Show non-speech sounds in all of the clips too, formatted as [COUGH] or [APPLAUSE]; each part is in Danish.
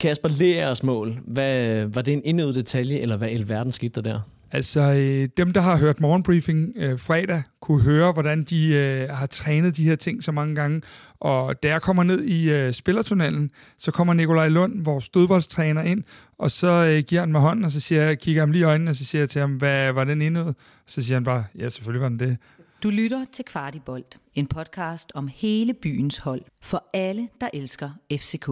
Kasper, Leers mål. Hvad, var det en indøvet detalje, eller hvad i verden skete der der? Altså, øh, dem, der har hørt morgenbriefing øh, fredag, kunne høre, hvordan de øh, har trænet de her ting så mange gange. Og da jeg kommer ned i øh, spillertunnelen, så kommer Nikolaj Lund, vores dødboldstræner, ind, og så øh, giver han mig hånden, og så siger jeg, kigger ham lige i øjnene, og så siger jeg til ham, hvad var den indøvet? Så siger han bare, ja, selvfølgelig var den det. Du lytter til Kvartibolt, en podcast om hele byens hold, for alle, der elsker FCK.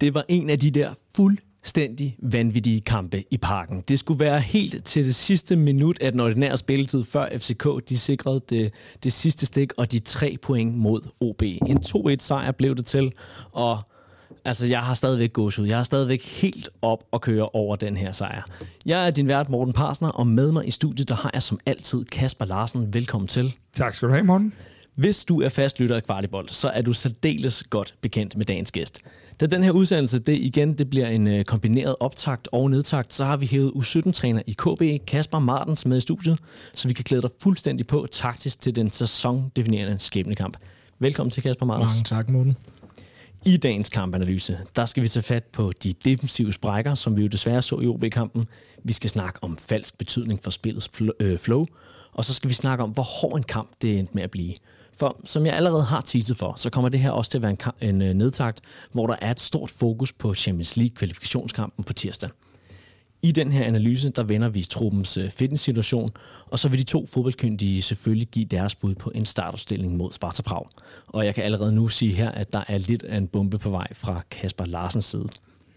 Det var en af de der fuldstændig vanvittige kampe i parken. Det skulle være helt til det sidste minut af den ordinære spilletid, før FCK de sikrede det, det sidste stik og de tre point mod OB. En 2-1 sejr blev det til, og altså, jeg har stadigvæk gået ud. Jeg har stadigvæk helt op og køre over den her sejr. Jeg er din vært Morten Parsner, og med mig i studiet, der har jeg som altid Kasper Larsen. Velkommen til. Tak skal du have, Morten. Hvis du er fast lytter af Kvartibold, så er du særdeles godt bekendt med dagens gæst. Da den her udsendelse, det igen det bliver en øh, kombineret optakt og nedtakt, så har vi hævet U17-træner i KB, Kasper Martens, med i studiet, så vi kan glæde dig fuldstændig på taktisk til den sæsondefinerende skæbnekamp. Velkommen til Kasper Martens. Mange tak, Morten. I dagens kampanalyse, der skal vi tage fat på de defensive sprækker, som vi jo desværre så i OB-kampen. Vi skal snakke om falsk betydning for spillets øh, flow, og så skal vi snakke om, hvor hård en kamp det endte med at blive. For som jeg allerede har teaset for, så kommer det her også til at være en, en øh, nedtagt, hvor der er et stort fokus på Champions League kvalifikationskampen på tirsdag. I den her analyse, der vender vi truppens øh, fitness-situation, og så vil de to fodboldkyndige selvfølgelig give deres bud på en startopstilling mod Sparta Prag. Og jeg kan allerede nu sige her, at der er lidt af en bombe på vej fra Kasper Larsens side.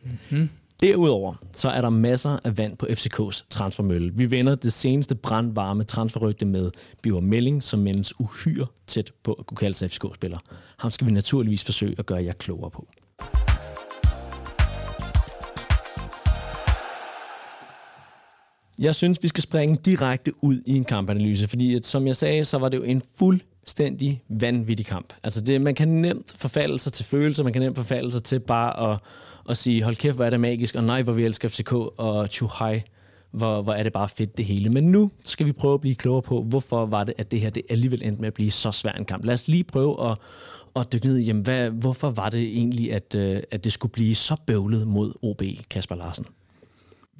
Mm-hmm. Derudover så er der masser af vand på FCK's transfermølle. Vi vender det seneste brandvarme transferrygte med Biver Melling, som mindes uhyre tæt på at kunne kalde sig FCK-spiller. Ham skal vi naturligvis forsøge at gøre jer klogere på. Jeg synes, vi skal springe direkte ud i en kampanalyse, fordi at, som jeg sagde, så var det jo en fuldstændig vanvittig kamp. Altså det, man kan nemt forfalde sig til følelser, man kan nemt forfalde sig til bare at og sige, hold kæft, hvor er det magisk, og nej, hvor vi elsker FCK, og hej, hvor, hvor er det bare fedt det hele. Men nu skal vi prøve at blive klogere på, hvorfor var det, at det her det alligevel endte med at blive så svær en kamp. Lad os lige prøve at, at dykke ned i, jamen, hvad, hvorfor var det egentlig, at, øh, at det skulle blive så bøvlet mod OB, Kasper Larsen?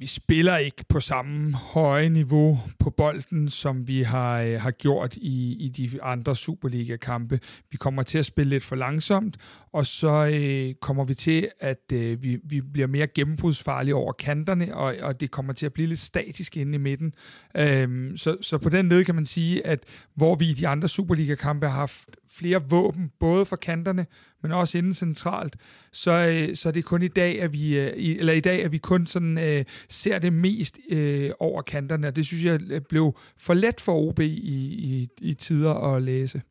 Vi spiller ikke på samme høje niveau på bolden, som vi har, øh, har gjort i, i de andre Superliga-kampe. Vi kommer til at spille lidt for langsomt, og så øh, kommer vi til, at øh, vi, vi bliver mere gennembrudsfarlige over kanterne, og, og det kommer til at blive lidt statisk inde i midten. Øh, så, så på den led kan man sige, at hvor vi i de andre Superliga-kampe har haft flere våben, både for kanterne, men også inden centralt, så, øh, så er det kun i dag, at vi, øh, eller i dag, at vi kun sådan, øh, ser det mest øh, over kanterne, og det synes jeg øh, blev for let for OB i, i, i tider at læse.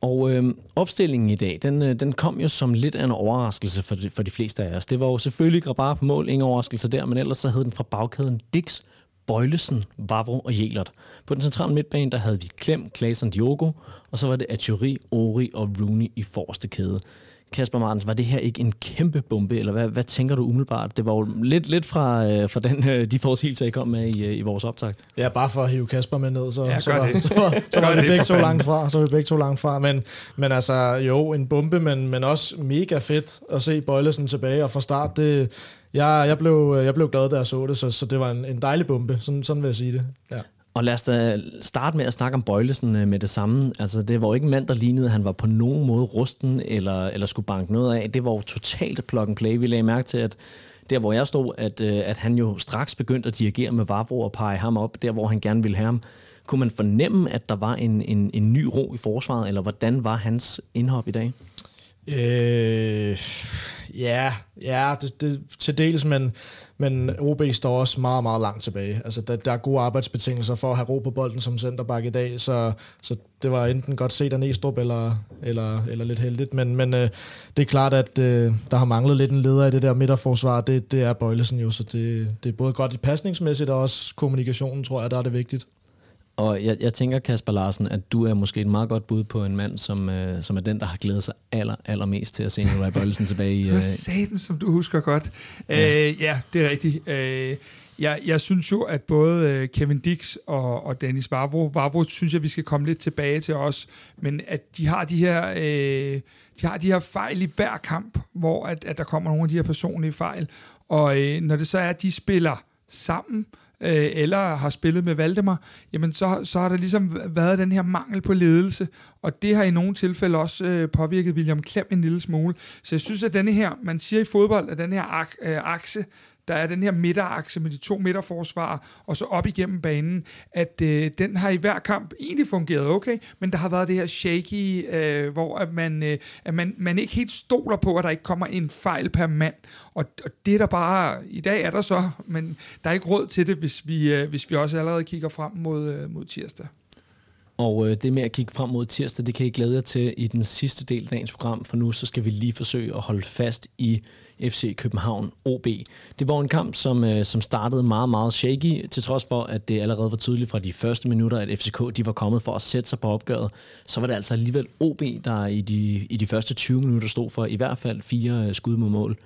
Og øh, opstillingen i dag, den, øh, den kom jo som lidt af en overraskelse for de, for de fleste af os. Det var jo selvfølgelig Grabar på mål, ingen overraskelse der, men ellers så hed den fra bagkæden Dix, Bøjlesen, Vavro og Jelert. På den centrale midtbane, der havde vi Klem, Klaas Diogo, og så var det Achuri, Ori og Rooney i forreste kæde. Kasper Martens, var det her ikke en kæmpe bombe, eller hvad, hvad tænker du umiddelbart? Det var jo lidt, lidt fra, øh, fra den, øh, de forudsigelser, I kom med i, øh, i vores optag. Ja, bare for at hive Kasper med ned, så, ja, så, var, så, så, så [LAUGHS] var vi begge to langt fra. Så var vi begge to langt fra. Men, men altså, jo, en bombe, men, men også mega fedt at se Bøjlesen tilbage, og fra start, det, jeg, jeg, blev, jeg blev glad, da jeg så det, så, så det var en, en dejlig bombe, sådan, sådan vil jeg sige det. Ja. Og lad os da starte med at snakke om Bøjlesen øh, med det samme. Altså, det var jo ikke en mand, der lignede, at han var på nogen måde rusten eller, eller skulle banke noget af. Det var jo totalt plug and play. Vi lagde mærke til, at der hvor jeg stod, at, øh, at han jo straks begyndte at dirigere med Vavro og pege ham op, der hvor han gerne ville have ham. Kunne man fornemme, at der var en, en, en ny ro i forsvaret, eller hvordan var hans indhop i dag? Øh, ja, ja det, det, til dels, men, men OB står også meget, meget langt tilbage. Altså, der, der er gode arbejdsbetingelser for at have ro på bolden som centerback i dag, så, så det var enten godt set af Næstrup eller, eller, eller lidt heldigt, men, men øh, det er klart, at øh, der har manglet lidt en leder i det der midterforsvar, det, det er Bøjlesen jo, så det, det er både godt i pasningsmæssigt og også kommunikationen, tror jeg, der er det vigtigt. Og jeg, jeg tænker, Kasper Larsen, at du er måske et meget godt bud på en mand, som, øh, som er den, der har glædet sig aller, allermest til at se Nikolaj Bøjlesen tilbage i... [LAUGHS] Øh... Satan, som du husker godt. Ja, øh, ja det er rigtigt. Øh, jeg, jeg synes jo, at både øh, Kevin Dix og, og Dennis Vavro, Vavro synes jeg, vi skal komme lidt tilbage til os, men at de har de her... Øh, de har de her fejl i hver kamp, hvor at, at der kommer nogle af de her personlige fejl. Og øh, når det så er, at de spiller sammen, øh, Øh, eller har spillet med Valdemar, jamen så, så har der ligesom været den her mangel på ledelse, og det har i nogle tilfælde også øh, påvirket William Klem en lille smule. Så jeg synes, at denne her, man siger i fodbold, at den her ak, øh, akse, der er den her midterakse med de to midterforsvar, og så op igennem banen, at øh, den har i hver kamp egentlig fungeret okay, men der har været det her shaky, øh, hvor at man, øh, at man, man ikke helt stoler på, at der ikke kommer en fejl per mand, og, og det er der bare, i dag er der så, men der er ikke råd til det, hvis vi, øh, hvis vi også allerede kigger frem mod, øh, mod tirsdag. Og øh, det med at kigge frem mod tirsdag, det kan I glæde jer til i den sidste del af dagens program, for nu så skal vi lige forsøge at holde fast i FC København OB. Det var en kamp, som, øh, som startede meget, meget shaky, til trods for, at det allerede var tydeligt fra de første minutter, at FCK de var kommet for at sætte sig på opgøret. Så var det altså alligevel OB, der i de, i de første 20 minutter stod for i hvert fald fire øh, skud mod mål.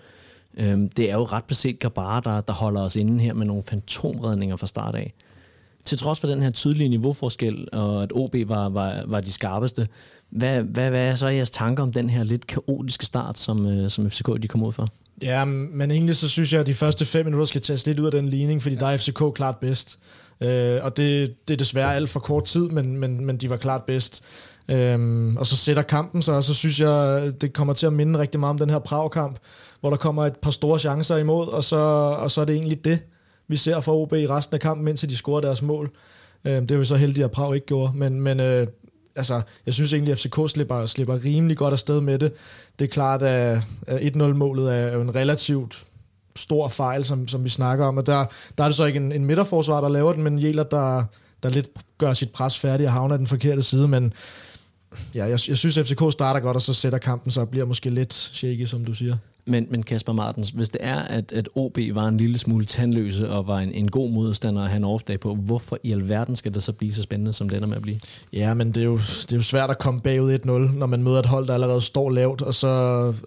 Øhm, det er jo ret beset Gabara, der, der holder os inde her med nogle fantomredninger fra start af. Til trods for den her tydelige niveauforskel, og at OB var, var, var de skarpeste, hvad, hvad, hvad er så jeres tanker om den her lidt kaotiske start, som, øh, som FCK de kom ud for? Ja, men egentlig så synes jeg, at de første fem minutter skal tages lidt ud af den ligning, fordi ja. der er FCK klart bedst. Øh, og det, det er desværre alt for kort tid, men, men, men de var klart bedst. Øhm, og så sætter kampen sig, og så synes jeg, det kommer til at minde rigtig meget om den her Prag-kamp, hvor der kommer et par store chancer imod, og så, og så er det egentlig det, vi ser fra OB i resten af kampen, indtil de scorer deres mål. Øhm, det er jo så heldigt, at Prag ikke gjorde, men, men øh, altså, jeg synes egentlig, at FCK slipper, slipper rimelig godt afsted med det. Det er klart, at 1-0-målet er jo en relativt stor fejl, som, som vi snakker om, og der, der er det så ikke en, en midterforsvar, der laver den, men Jæler, der, der lidt gør sit pres færdigt og havner den forkerte side, men ja, jeg, jeg synes, at FCK starter godt, og så sætter kampen så bliver måske lidt shaky, som du siger. Men, men Kasper Martens, hvis det er, at, at OB var en lille smule tandløse og var en, en god modstander at have en off-dag på, hvorfor i alverden skal det så blive så spændende, som det ender med at blive? Ja, men det er jo, det er jo svært at komme bagud 1-0, når man møder et hold, der allerede står lavt, og så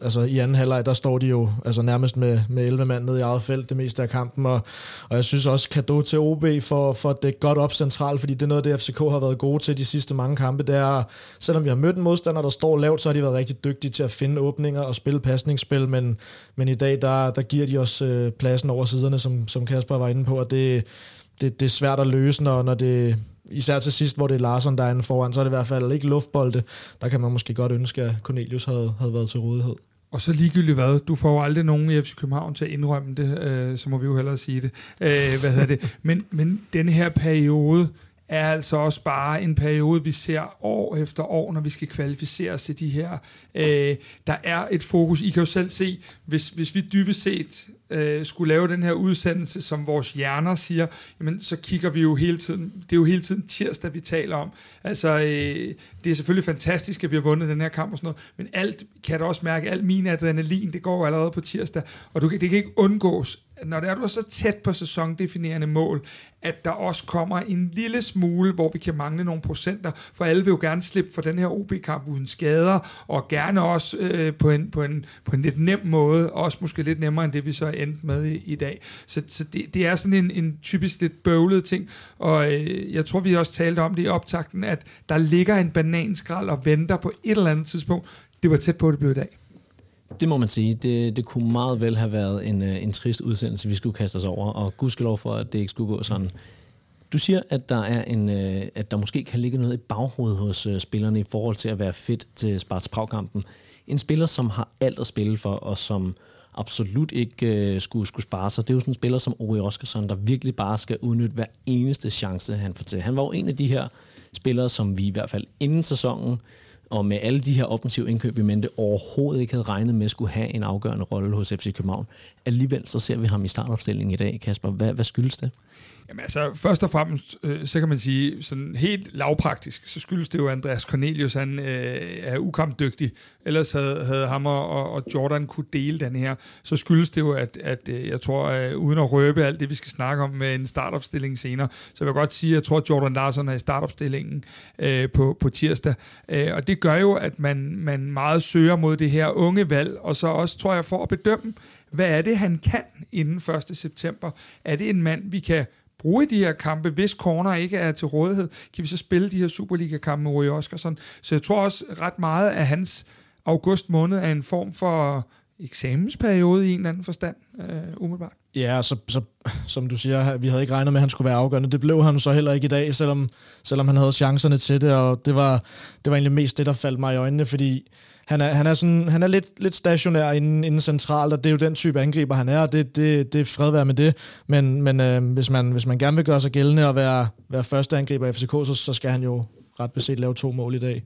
altså, i anden halvleg, der står de jo altså, nærmest med, med 11 mand nede i eget felt det meste af kampen, og, og jeg synes også, kado til OB for, for det godt op centralt, fordi det er noget, det FCK har været gode til de sidste mange kampe, det er, selvom vi har mødt en modstander, der står lavt, så har de været rigtig dygtige til at finde åbninger og spille pasningsspil, men, men i dag, der, der giver de os øh, pladsen over siderne, som, som Kasper var inde på, og det, det, det er svært at løse, når, når det, især til sidst, hvor det er Larsen, der er inde foran, så er det i hvert fald ikke luftbolde. Der kan man måske godt ønske, at Cornelius havde, havde været til rådighed. Og så ligegyldigt hvad, du får jo aldrig nogen i FC København til at indrømme det, øh, så må vi jo hellere sige det. Øh, hvad hedder det? Men, men den her periode, er altså også bare en periode, vi ser år efter år, når vi skal kvalificere os til de her. Øh, der er et fokus. I kan jo selv se, hvis, hvis vi dybest set øh, skulle lave den her udsendelse, som vores hjerner siger, jamen, så kigger vi jo hele tiden, det er jo hele tiden tirsdag, vi taler om. Altså, øh, det er selvfølgelig fantastisk, at vi har vundet den her kamp og sådan noget, men alt, kan du også mærke, alt min adrenalin, det går jo allerede på tirsdag, og du, det kan ikke undgås, når det er, du er så tæt på sæsondefinerende mål, at der også kommer en lille smule, hvor vi kan mangle nogle procenter, for alle vil jo gerne slippe for den her OB-kamp uden skader, og gerne også øh, på, en, på, en, på en lidt nem måde, også måske lidt nemmere end det, vi så er endt med i, i dag. Så, så det, det er sådan en, en typisk lidt bøvlet ting, og øh, jeg tror, vi også talte om det i optakten, at der ligger en bananskrald og venter på et eller andet tidspunkt. Det var tæt på, at det blev i dag. Det må man sige. Det, det kunne meget vel have været en, øh, en trist udsendelse, vi skulle kaste os over, og gudskelov for, at det ikke skulle gå sådan. Du siger, at der, er en, øh, at der måske kan ligge noget i baghovedet hos øh, spillerne i forhold til at være fedt til Sparts Prag-kampen. En spiller, som har alt at spille for, og som absolut ikke skulle, skulle spare sig. Det er jo sådan en spiller som Ori Oskarsson, der virkelig bare skal udnytte hver eneste chance, han får til. Han var jo en af de her spillere, som vi i hvert fald inden sæsonen og med alle de her offensive indkøb i mente, overhovedet ikke havde regnet med at skulle have en afgørende rolle hos FC København. Alligevel så ser vi ham i startopstillingen i dag, Kasper. Hvad, hvad skyldes det? Jamen altså, først og fremmest, øh, så kan man sige, sådan helt lavpraktisk, så skyldes det jo, at Andreas Cornelius, han øh, er ukampdygtig. Ellers havde, havde ham og, og Jordan kunne dele den her. Så skyldes det jo, at, at øh, jeg tror, at øh, uden at røbe alt det, vi skal snakke om med en startopstilling senere, så vil jeg godt sige, at jeg tror, at Jordan Larsen er i startopstillingen øh, på, på tirsdag. Øh, og det gør jo, at man, man meget søger mod det her unge valg, og så også, tror jeg, for at bedømme, hvad er det, han kan inden 1. september? Er det en mand, vi kan bruge i de her kampe, hvis corner ikke er til rådighed, kan vi så spille de her Superliga-kampe med Rui Oskarsson. Så jeg tror også ret meget at hans august måned er en form for eksamensperiode i en eller anden forstand, øh, umiddelbart. Ja, så, så, som du siger, vi havde ikke regnet med, at han skulle være afgørende. Det blev han så heller ikke i dag, selvom, selvom han havde chancerne til det, og det var, det var egentlig mest det, der faldt mig i øjnene, fordi han er, han er, sådan, han er lidt, lidt stationær inden, inden centralt, og det er jo den type angriber, han er, og det, det, det er fred være med det. Men, men øh, hvis, man, hvis man gerne vil gøre sig gældende og være, være første angriber i FCK, så, så skal han jo ret beset lave to mål i dag.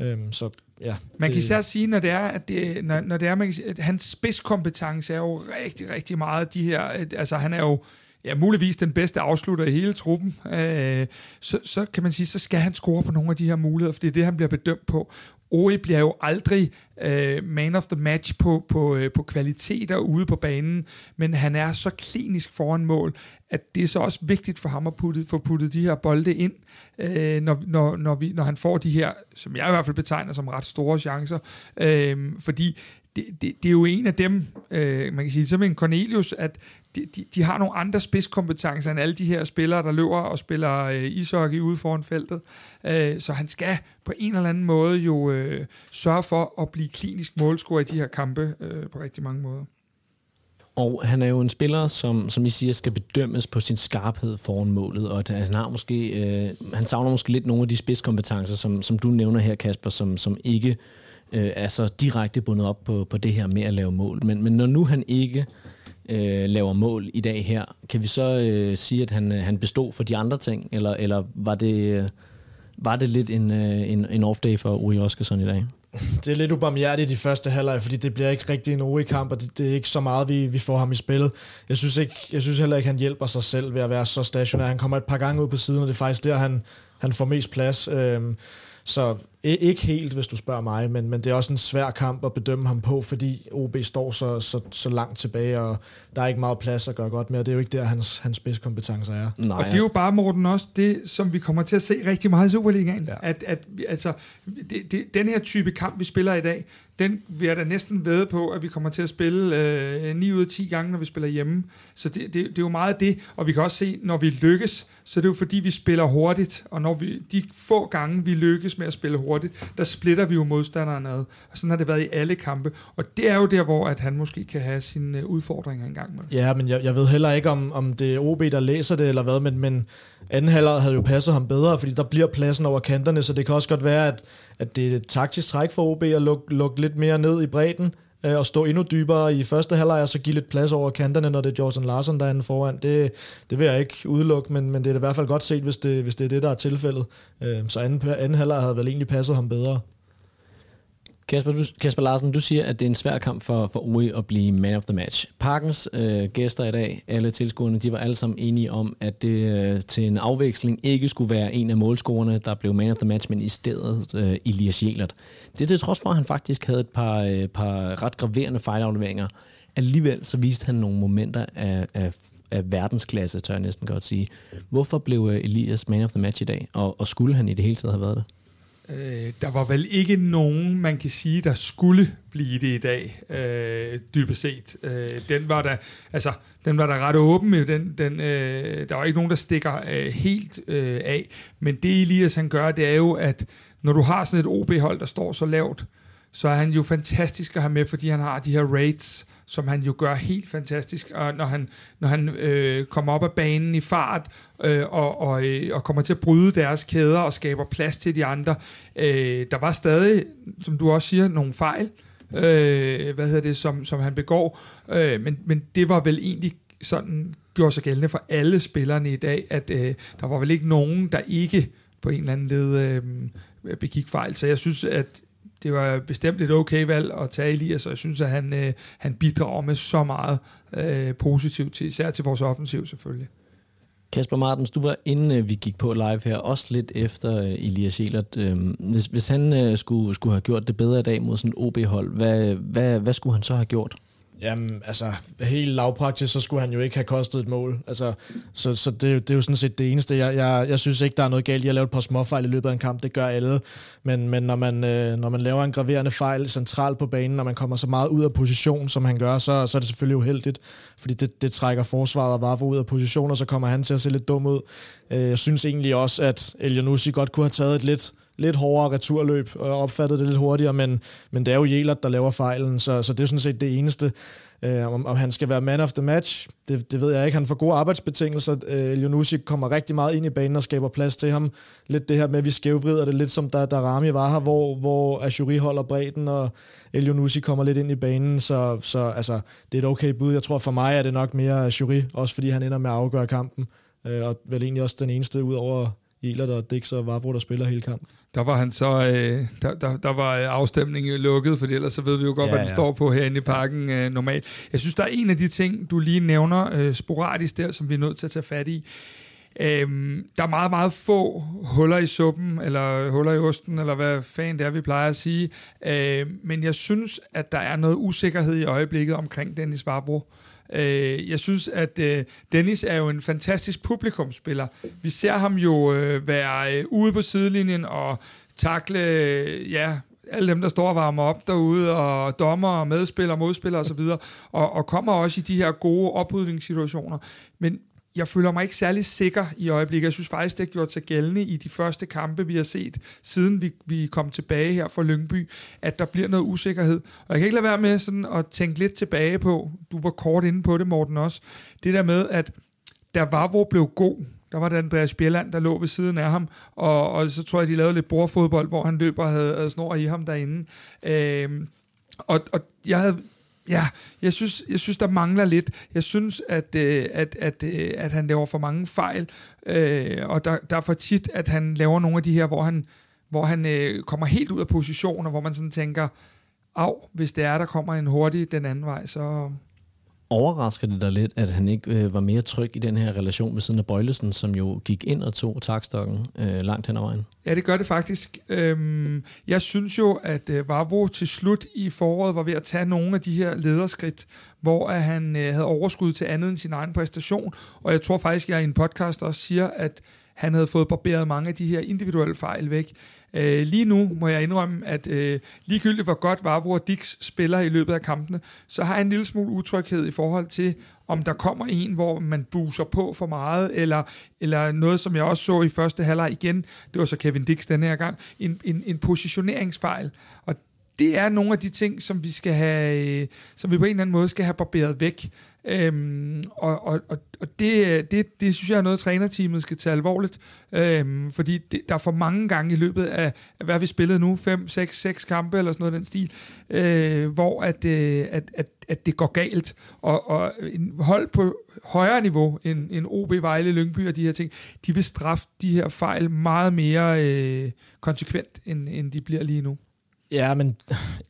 Øhm, så ja. Man kan især sige, når det er, at, det, når, når det er, man kan sige, at hans spidskompetence er jo rigtig, rigtig meget de her, altså han er jo ja, muligvis den bedste afslutter i hele truppen, øh, så, så kan man sige, så skal han score på nogle af de her muligheder, for det er det, han bliver bedømt på. Ori bliver jo aldrig øh, man of the match på, på, øh, på kvaliteter ude på banen, men han er så klinisk foran mål, at det er så også vigtigt for ham at putte, få puttet de her bolde ind, øh, når, når, når, vi, når han får de her, som jeg i hvert fald betegner som ret store chancer, øh, fordi det, det, det er jo en af dem, øh, man kan sige, som en Cornelius, at de, de, de har nogle andre spidskompetencer end alle de her spillere, der løber og spiller øh, ishockey ude foran feltet. Øh, så han skal på en eller anden måde jo øh, sørge for at blive klinisk målscorer i de her kampe øh, på rigtig mange måder. Og han er jo en spiller, som, som I siger, skal bedømmes på sin skarphed foran målet, og at han har måske, øh, han savner måske lidt nogle af de spidskompetencer, som, som du nævner her, Kasper, som, som ikke øh, Øh, er så direkte bundet op på, på det her med at lave mål. Men, men når nu han ikke øh, laver mål i dag her, kan vi så øh, sige, at han, øh, han bestod for de andre ting, eller, eller var, det, øh, var det lidt en, øh, en, en off-day for Uri Oskarsson i dag? Det er lidt ubarmhjertigt i de første halvleg, fordi det bliver ikke rigtig en Uri-kamp, og det, det er ikke så meget, vi, vi får ham i spil. Jeg synes, ikke, jeg synes heller ikke, han hjælper sig selv ved at være så stationær. Han kommer et par gange ud på siden, og det er faktisk der, han, han får mest plads. Øhm, så ikke helt, hvis du spørger mig, men, men det er også en svær kamp at bedømme ham på, fordi OB står så, så, så langt tilbage, og der er ikke meget plads at gøre godt med, og det er jo ikke der, hans, hans spidskompetencer er. Nej, og det er jo bare, Morten, også det, som vi kommer til at se rigtig meget i Superligaen. Ja. At, at, altså, det, det, den her type kamp, vi spiller i dag, den vil jeg da næsten ved på, at vi kommer til at spille øh, 9 ud af 10 gange, når vi spiller hjemme. Så det, det, det er jo meget det, og vi kan også se, når vi lykkes, så det er jo fordi, vi spiller hurtigt, og når vi, de få gange, vi lykkes med at spille hurtigt, der splitter vi jo modstanderen ad. Og sådan har det været i alle kampe. Og det er jo der, hvor at han måske kan have sine øh, udfordringer engang med. Ja, men jeg, jeg ved heller ikke, om, om det er OB, der læser det, eller hvad, men, men anden halvleg havde jo passet ham bedre, fordi der bliver pladsen over kanterne, så det kan også godt være, at, at det er et taktisk træk for OB at lukke, luk lidt mere ned i bredden, øh, og stå endnu dybere i første halvleg, og så give lidt plads over kanterne, når det er Jordan Larsen, der er foran. Det, det vil jeg ikke udelukke, men, men det er i hvert fald godt set, hvis det, hvis det er det, der er tilfældet. Øh, så anden, anden halvleg havde vel egentlig passet ham bedre. Kasper, du, Kasper Larsen, du siger, at det er en svær kamp for, for OE at blive man of the match. Parkens øh, gæster i dag, alle tilskuerne, de var alle sammen enige om, at det øh, til en afveksling ikke skulle være en af målscorerne, der blev man of the match, men i stedet øh, Elias Jelert. Det til trods for, at han faktisk havde et par, øh, par ret graverende fejlafleveringer. Alligevel så viste han nogle momenter af, af, af verdensklasse, tør jeg næsten godt sige. Hvorfor blev øh, Elias man of the match i dag, og, og skulle han i det hele taget have været det? Øh, der var vel ikke nogen, man kan sige, der skulle blive det i dag, øh, dybest set. Øh, den var der, altså, den var der ret åben, den, den, øh, der var ikke nogen, der stikker øh, helt øh, af. Men det Elias han gør, det er jo, at når du har sådan et OB-hold, der står så lavt, så er han jo fantastisk at have med, fordi han har de her rates, som han jo gør helt fantastisk, og når han, når han øh, kommer op af banen i fart, øh, og, og, øh, og kommer til at bryde deres kæder og skaber plads til de andre. Øh, der var stadig, som du også siger, nogle fejl, øh, hvad hedder det, som, som han begår, øh, men, men det var vel egentlig sådan gjorde sig gældende for alle spillerne i dag, at øh, der var vel ikke nogen, der ikke på en eller anden led øh, begik fejl. Så jeg synes, at det var bestemt et okay valg at tage Elias, og jeg synes, at han, øh, han bidrager med så meget øh, positivt, til, især til vores offensiv selvfølgelig. Kasper Martens, du var inden øh, vi gik på live her, også lidt efter øh, Elias Jelert. Øhm, hvis, hvis han øh, skulle, skulle have gjort det bedre i dag mod sådan et OB-hold, hvad, hvad, hvad skulle han så have gjort? Jamen, altså, helt lavpraktisk, så skulle han jo ikke have kostet et mål. Altså, så så det, det er jo sådan set det eneste. Jeg, jeg, jeg synes ikke, der er noget galt i at lave et par småfejl i løbet af en kamp. Det gør alle. Men, men når, man, øh, når man laver en graverende fejl centralt på banen, når man kommer så meget ud af position, som han gør, så, så er det selvfølgelig uheldigt. Fordi det, det trækker forsvaret og Vavro ud af position, og så kommer han til at se lidt dum ud. Øh, jeg synes egentlig også, at Elianussi godt kunne have taget et lidt lidt hårdere returløb og opfattede det lidt hurtigere, men, men det er jo Jelert, der laver fejlen, så, så det er sådan set det eneste. Øh, om, om han skal være man of the match, det, det ved jeg ikke. Han får gode arbejdsbetingelser. Øh, Lionussi kommer rigtig meget ind i banen og skaber plads til ham. Lidt det her med, at vi skævvrider det lidt som da, da Rami var her, hvor, hvor Ashuri holder bredden, og Elionussi kommer lidt ind i banen, så, så altså, det er et okay bud. Jeg tror for mig er det nok mere Ashuri, også fordi han ender med at afgøre kampen, øh, og vel egentlig også den eneste ud over Elert og Dix og Vavro, der spiller hele kampen. Der var han så, øh, der, der, der var afstemningen lukket, for ellers så ved vi jo godt, ja, hvad den ja. står på herinde i parken øh, normalt. Jeg synes, der er en af de ting, du lige nævner øh, sporadisk der, som vi er nødt til at tage fat i. Øhm, der er meget, meget få huller i suppen, eller huller i osten, eller hvad fanden det er, vi plejer at sige. Øhm, men jeg synes, at der er noget usikkerhed i øjeblikket omkring Dennis Varbro. Øh, Øh, jeg synes, at øh, Dennis er jo en fantastisk publikumspiller. Vi ser ham jo øh, være øh, ude på sidelinjen og takle, øh, ja, alle dem, der står og varmer op derude, og dommer, og medspillere, modspillere osv., og, og kommer også i de her gode oprydningssituationer. Men jeg føler mig ikke særlig sikker i øjeblikket. Jeg synes faktisk, det har gjort sig gældende i de første kampe, vi har set, siden vi, vi kom tilbage her fra Lyngby, at der bliver noget usikkerhed. Og jeg kan ikke lade være med sådan at tænke lidt tilbage på, du var kort inde på det, Morten, også, det der med, at der var, hvor blev god, der var det Andreas Bjelland, der lå ved siden af ham, og, og så tror jeg, de lavede lidt bordfodbold, hvor han løber og havde, havde snor i ham derinde. Øh, og, og jeg havde Ja, jeg synes, jeg synes, der mangler lidt. Jeg synes, at, øh, at, at, øh, at han laver for mange fejl, øh, og der, der er for tit, at han laver nogle af de her, hvor han, hvor han øh, kommer helt ud af position, og hvor man sådan tænker, af, hvis det er, der kommer en hurtig den anden vej, så, Overrasker det dig lidt, at han ikke øh, var mere tryg i den her relation ved siden af Bøjlesen, som jo gik ind og tog takstokken øh, langt hen ad vejen? Ja, det gør det faktisk. Øhm, jeg synes jo, at øh, Vavro til slut i foråret var ved at tage nogle af de her lederskridt, hvor at han øh, havde overskud til andet end sin egen præstation. Og jeg tror faktisk, at jeg i en podcast også siger, at han havde fået barberet mange af de her individuelle fejl væk. Øh, lige nu må jeg indrømme, at øh, ligegyldigt hvor godt Vavro og Dix spiller i løbet af kampene, så har jeg en lille smule utryghed i forhold til, om der kommer en, hvor man buser på for meget, eller, eller noget, som jeg også så i første halvleg igen, det var så Kevin Dix den her gang, en, en, en positioneringsfejl. Og det er nogle af de ting, som vi skal have, øh, som vi på en eller anden måde skal have barberet væk. Øhm, og og, og, og det, det, det synes jeg er noget, trænerteamet skal tage alvorligt, øhm, fordi det, der er for mange gange i løbet af, af hvad vi spillede nu, 5, 6, 6 kampe eller sådan noget den stil, øh, hvor at, øh, at, at, at det går galt, og, og en hold på højere niveau end, end OB, Vejle, Lyngby og de her ting, de vil straffe de her fejl meget mere øh, konsekvent, end, end de bliver lige nu. Ja, men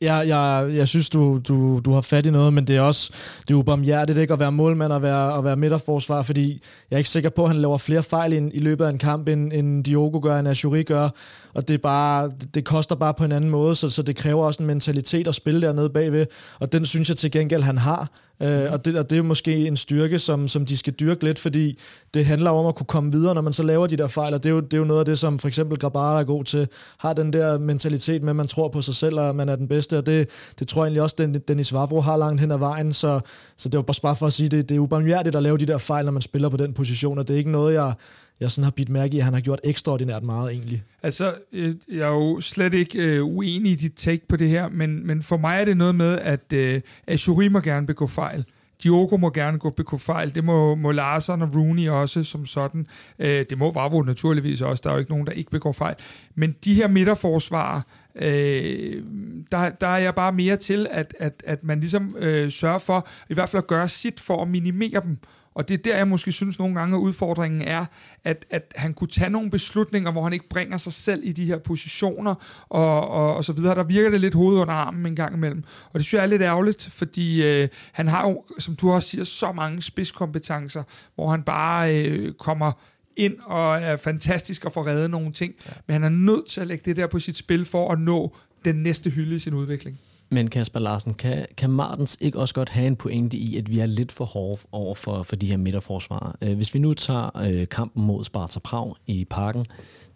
jeg, jeg, jeg synes, du, du, du har fat i noget, men det er også det er ubarmhjertigt ikke at være målmand og være, og være midterforsvar, fordi jeg er ikke sikker på, at han laver flere fejl i, i løbet af en kamp, end, end Diogo gør, end Ashuri gør, og det, er bare, det koster bare på en anden måde, så, så det kræver også en mentalitet at spille dernede bagved, og den synes jeg til gengæld, han har. Øh, og, det, og det er måske en styrke, som, som de skal dyrke lidt, fordi det handler om at kunne komme videre, når man så laver de der fejl, og det er jo, det er jo noget af det, som for eksempel Grabara er god til, har den der mentalitet med, at man tror på sig selv, og man er den bedste, og det, det tror jeg egentlig også, den, Dennis Vavro har langt hen ad vejen, så, så det var bare for at sige, det, det er ubarmhjertigt at lave de der fejl, når man spiller på den position, og det er ikke noget, jeg, jeg sådan har bidt mærke i, at han har gjort ekstraordinært meget egentlig. Altså, øh, jeg er jo slet ikke øh, uenig i dit take på det her, men, men for mig er det noget med, at øh, Ashuri må gerne begå fejl. Diogo må gerne gå begå fejl. Det må, må Larsen og Rooney også som sådan. Øh, det må Vavro naturligvis også. Der er jo ikke nogen, der ikke begår fejl. Men de her midterforsvarer, øh, der, der er jeg bare mere til, at, at, at man ligesom øh, sørger for, i hvert fald at gøre sit for at minimere dem og det er der, jeg måske synes nogle gange, at udfordringen er, at, at han kunne tage nogle beslutninger, hvor han ikke bringer sig selv i de her positioner, og, og, og så videre. Der virker det lidt hoved under armen en gang imellem. Og det synes jeg er lidt ærgerligt, fordi øh, han har jo, som du også siger, så mange spidskompetencer, hvor han bare øh, kommer ind og er fantastisk og får reddet nogle ting. Ja. Men han er nødt til at lægge det der på sit spil for at nå den næste hylde i sin udvikling. Men Kasper Larsen, kan, kan Martens ikke også godt have en pointe i, at vi er lidt for hårde over for, for de her midterforsvarer? Øh, hvis vi nu tager øh, kampen mod Sparta Prag i parken,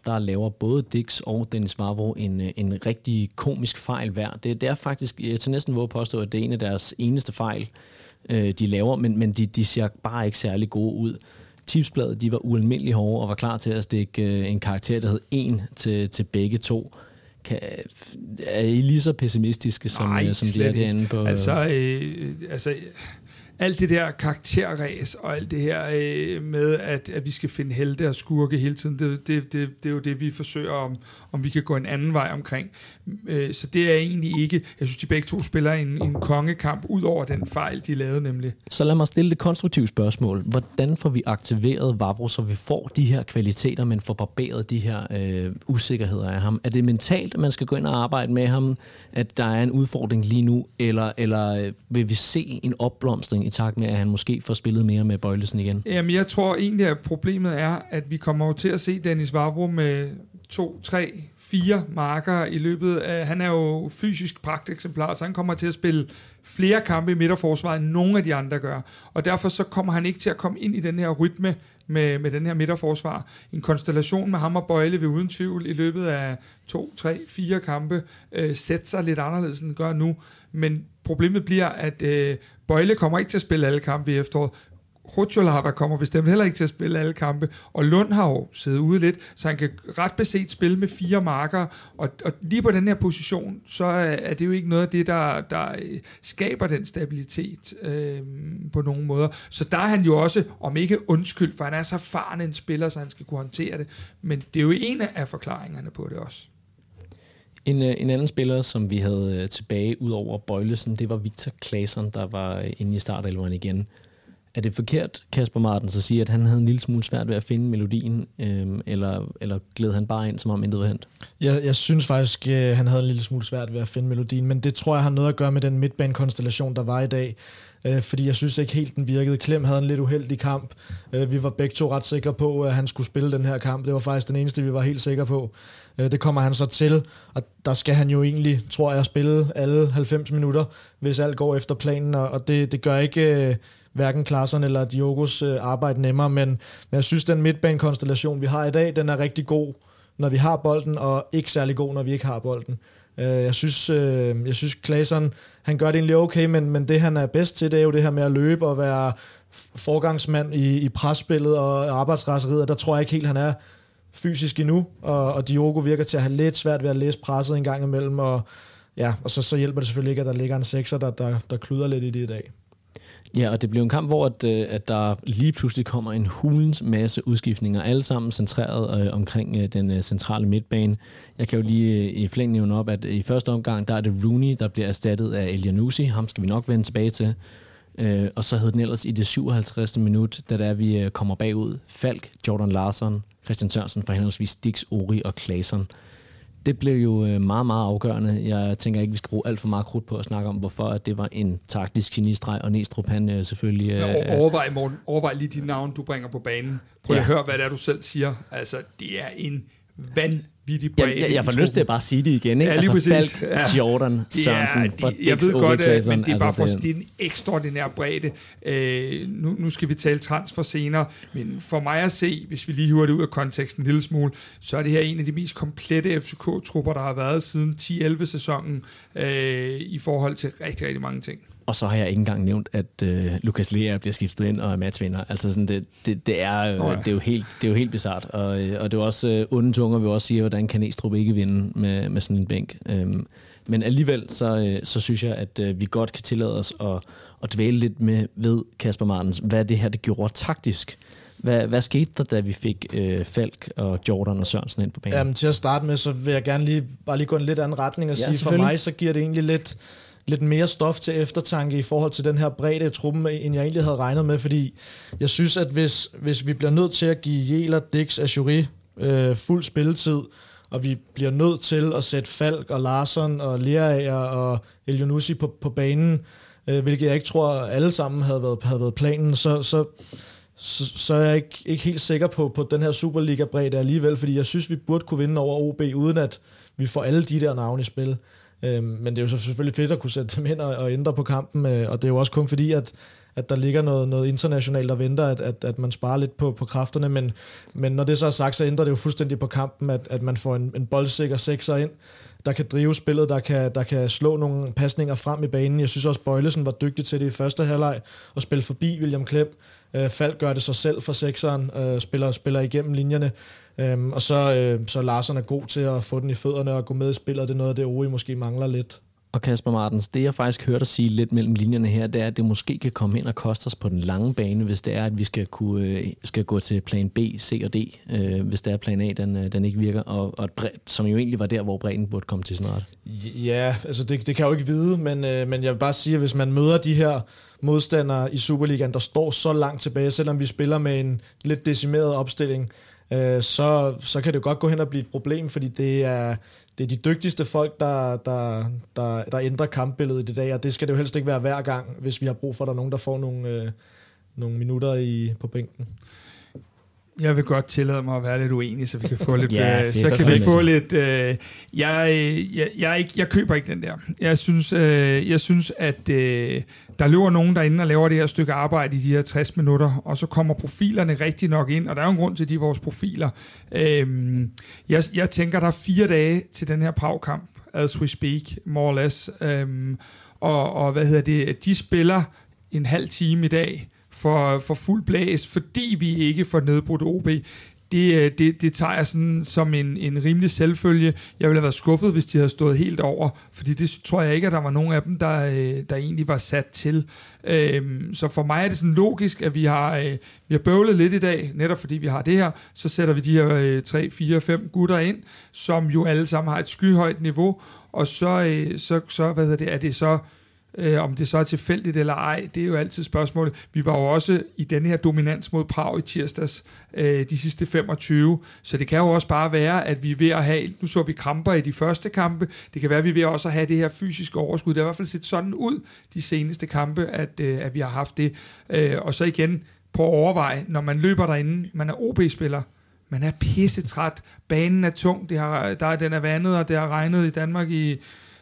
der laver både Dix og Dennis Vavro en, øh, en rigtig komisk fejl hver. Det, det er faktisk, jeg til næsten våge påstå, at det er en af deres eneste fejl, øh, de laver, men, men de, de ser bare ikke særlig gode ud. Tipsbladet, de var ualmindeligt hårde og var klar til at stikke øh, en karakter, der hed 1 til, til begge to. Kan, er I lige så pessimistiske, som, Ej, øh, som de er derinde på... Altså, øh, altså alt det der karakterræs og alt det her øh, med, at, at vi skal finde helte og skurke hele tiden, det, det, det, det er jo det, vi forsøger om, om vi kan gå en anden vej omkring. Øh, så det er egentlig ikke, jeg synes, de begge to spiller en, en kongekamp, ud over den fejl, de lavede nemlig. Så lad mig stille det konstruktive spørgsmål. Hvordan får vi aktiveret Vavro, så vi får de her kvaliteter, men får barberet de her øh, usikkerheder af ham? Er det mentalt, at man skal gå ind og arbejde med ham, at der er en udfordring lige nu, eller, eller øh, vil vi se en opblomstring i takt med, at han måske får spillet mere med Bøjlesen igen? Jamen, jeg tror egentlig, at problemet er, at vi kommer til at se Dennis Vavro med to, tre, fire marker i løbet af... Han er jo fysisk pragteksemplar, så han kommer til at spille flere kampe i midterforsvaret, end nogen af de andre gør. Og derfor så kommer han ikke til at komme ind i den her rytme med, med den her midterforsvar. En konstellation med ham og Bøjle vil uden tvivl i løbet af to, tre, fire kampe øh, sætte sig lidt anderledes, end den gør nu. Men problemet bliver, at øh, Bøjle kommer ikke til at spille alle kampe i efteråret. Rutscholava kommer bestemt heller ikke til at spille alle kampe, og Lund har jo siddet ude lidt, så han kan ret beset spille med fire marker, og, og lige på den her position, så er det jo ikke noget af det, der, der øh, skaber den stabilitet øh, på nogen måder. Så der er han jo også, om ikke undskyld, for han er så erfaren en spiller, så han skal kunne håndtere det, men det er jo en af forklaringerne på det også. En, øh, en anden spiller, som vi havde øh, tilbage ud over Bøjlesen, det var Victor Claesson, der var inde i startelveren igen. Er det forkert, Kasper Martens, at sige, at han havde en lille smule svært ved at finde melodien, øhm, eller, eller gled han bare ind, som om intet var hent? Jeg, jeg synes faktisk, øh, han havde en lille smule svært ved at finde melodien, men det tror jeg har noget at gøre med den midtbanekonstellation, der var i dag. Øh, fordi jeg synes ikke helt, den virkede. Klem havde en lidt uheldig kamp. Øh, vi var begge to ret sikre på, at han skulle spille den her kamp. Det var faktisk den eneste, vi var helt sikre på. Øh, det kommer han så til, og der skal han jo egentlig, tror jeg, spille alle 90 minutter, hvis alt går efter planen, og det, det gør ikke... Øh, Hverken klasserne eller Diogos øh, arbejde nemmere, men, men jeg synes, den midtbanekonstellation, vi har i dag, den er rigtig god, når vi har bolden, og ikke særlig god, når vi ikke har bolden. Øh, jeg synes, øh, jeg synes Klaasson, han gør det egentlig okay, men, men det han er bedst til, det er jo det her med at løbe og være forgangsmand i, i presspillet og arbejdsraseriet, der tror jeg ikke helt, han er fysisk endnu, og, og Diogo virker til at have lidt svært ved at læse presset en gang imellem, og, ja, og så, så hjælper det selvfølgelig ikke, at der ligger en sekser, der, der, der kluder lidt i det i dag. Ja, og det blev en kamp, hvor at, øh, at der lige pludselig kommer en hulens masse udskiftninger, alle sammen centreret øh, omkring øh, den øh, centrale midtbane. Jeg kan jo lige øh, i flæng nævne op, at i første omgang, der er det Rooney, der bliver erstattet af Elianusi. Ham skal vi nok vende tilbage til. Øh, og så hed den ellers i det 57. minut, da der vi øh, kommer bagud. Falk, Jordan Larsson, Christian Sørensen for henholdsvis Dix, Ori og Klasen det blev jo øh, meget, meget afgørende. Jeg tænker ikke, vi skal bruge alt for meget krudt på at snakke om, hvorfor at det var en taktisk genistreg, og Næstrup han øh, selvfølgelig... Øh, overvej, Morten, overvej lige de navn, du bringer på banen. Prøv ja. at høre, hvad det er, du selv siger. Altså, det er en vanvittig bredde. Jeg, jeg, jeg får lyst til at bare sige det igen. Ikke? Ja, lige altså, præcis. Falk, ja. Jordan, Sørensen, ja, de, Jeg ved godt, men det er bare altså, for at det er en ekstraordinær bredde. Øh, nu, nu skal vi tale transfer senere, men for mig at se, hvis vi lige hiver det ud af konteksten en lille smule, så er det her en af de mest komplette FCK-trupper, der har været siden 10-11-sæsonen øh, i forhold til rigtig, rigtig mange ting. Og så har jeg ikke engang nævnt, at øh, Lukas Lea bliver skiftet ind og er matchvinder. Altså sådan, det, det, det, er, øh, oh ja. det, er jo helt, det er jo helt bizart. Og, øh, og det er også øh, onde tunger, vi også sige, hvordan kan Næstrup ikke vinde med, med sådan en bænk. Øhm, men alligevel, så, øh, så synes jeg, at øh, vi godt kan tillade os at, at dvæle lidt med ved Kasper Martens, hvad det her det gjorde taktisk. Hvad, hvad skete der, da vi fik øh, Falk og Jordan og Sørensen ind på banen? Jamen, til at starte med, så vil jeg gerne lige, bare lige gå en lidt anden retning og ja, sige, for mig så giver det egentlig lidt lidt mere stof til eftertanke i forhold til den her bredde i truppen, end jeg egentlig havde regnet med, fordi jeg synes, at hvis, hvis vi bliver nødt til at give Jæler, Dix og Jury øh, fuld spilletid, og vi bliver nødt til at sætte Falk og Larsson og Lerager og Elionussi på, på banen, øh, hvilket jeg ikke tror alle sammen havde været, havde været planen, så, så, så, så er jeg ikke, ikke helt sikker på, på den her Superliga-bredde alligevel, fordi jeg synes, vi burde kunne vinde over OB, uden at vi får alle de der navne i spil. Øh, men det er jo så selvfølgelig fedt at kunne sætte dem ind og, og ændre på kampen, øh, og det er jo også kun fordi, at, at der ligger noget, noget internationalt, der venter, at, at, at man sparer lidt på, på kræfterne, men, men når det så er sagt, så ændrer det jo fuldstændig på kampen, at, at man får en, en boldsikker sekser ind, der kan drive spillet, der kan, der kan slå nogle pasninger frem i banen. Jeg synes også, Bøjlesen var dygtig til det i første halvleg, og spille forbi William Klem. Øh, Falk gør det sig selv for sekseren, øh, spiller, spiller igennem linjerne. Øhm, og så, øh, så Larsen er god til at få den i fødderne og gå med i spillet. Det er noget af det, Ori måske mangler lidt. Og Kasper Martens, det jeg faktisk hørte dig sige lidt mellem linjerne her, det er, at det måske kan komme ind og koste os på den lange bane, hvis det er, at vi skal, kunne, øh, skal gå til plan B, C og D, øh, hvis det er plan A, den, øh, den ikke virker, og, og bred, som jo egentlig var der, hvor bredden burde komme til snart. Ja, altså det, det kan jeg jo ikke vide, men, øh, men jeg vil bare sige, at hvis man møder de her modstandere i Superligaen, der står så langt tilbage, selvom vi spiller med en lidt decimeret opstilling, øh, så, så kan det jo godt gå hen og blive et problem, fordi det er, det er de dygtigste folk, der, der, der, der ændrer kampbilledet i det dag, og det skal det jo helst ikke være hver gang, hvis vi har brug for, at der er nogen, der får nogle, øh, nogle minutter i, på bænken. Jeg vil godt tillade mig at være lidt uenig, så vi kan få [LAUGHS] lidt... ja, øh, så kan vi få lidt... Øh, jeg, jeg, jeg, ikke, jeg køber ikke den der. Jeg synes, øh, jeg synes at øh, der løber nogen derinde og laver det her stykke arbejde i de her 60 minutter, og så kommer profilerne rigtig nok ind, og der er jo en grund til, de er vores profiler. Øh, jeg, jeg tænker, der er fire dage til den her Prag-kamp, as we speak, more or less. Øh, og, og hvad hedder det? De spiller en halv time i dag, for, for fuld blæs, fordi vi ikke får nedbrudt OB. Det, øh, det, det tager jeg sådan som en, en rimelig selvfølge. Jeg ville have været skuffet, hvis de havde stået helt over, fordi det tror jeg ikke, at der var nogen af dem, der, øh, der egentlig var sat til. Øhm, så for mig er det sådan logisk, at vi har, øh, vi har bøvlet lidt i dag, netop fordi vi har det her, så sætter vi de her 3, 4, 5 gutter ind, som jo alle sammen har et skyhøjt niveau, og så, øh, så, så hvad hedder det, er det så Øh, om det så er tilfældigt eller ej, det er jo altid spørgsmålet. Vi var jo også i den her dominans mod Prag i tirsdags, øh, de sidste 25, så det kan jo også bare være, at vi er ved at have, nu så vi kramper i de første kampe, det kan være, at vi er ved også at have det her fysiske overskud. Det har i hvert fald set sådan ud de seneste kampe, at, øh, at vi har haft det. Øh, og så igen, på overvej, når man løber derinde, man er OB-spiller, man er pissetræt, banen er tung, det har, der, den er vandet, og det har regnet i Danmark i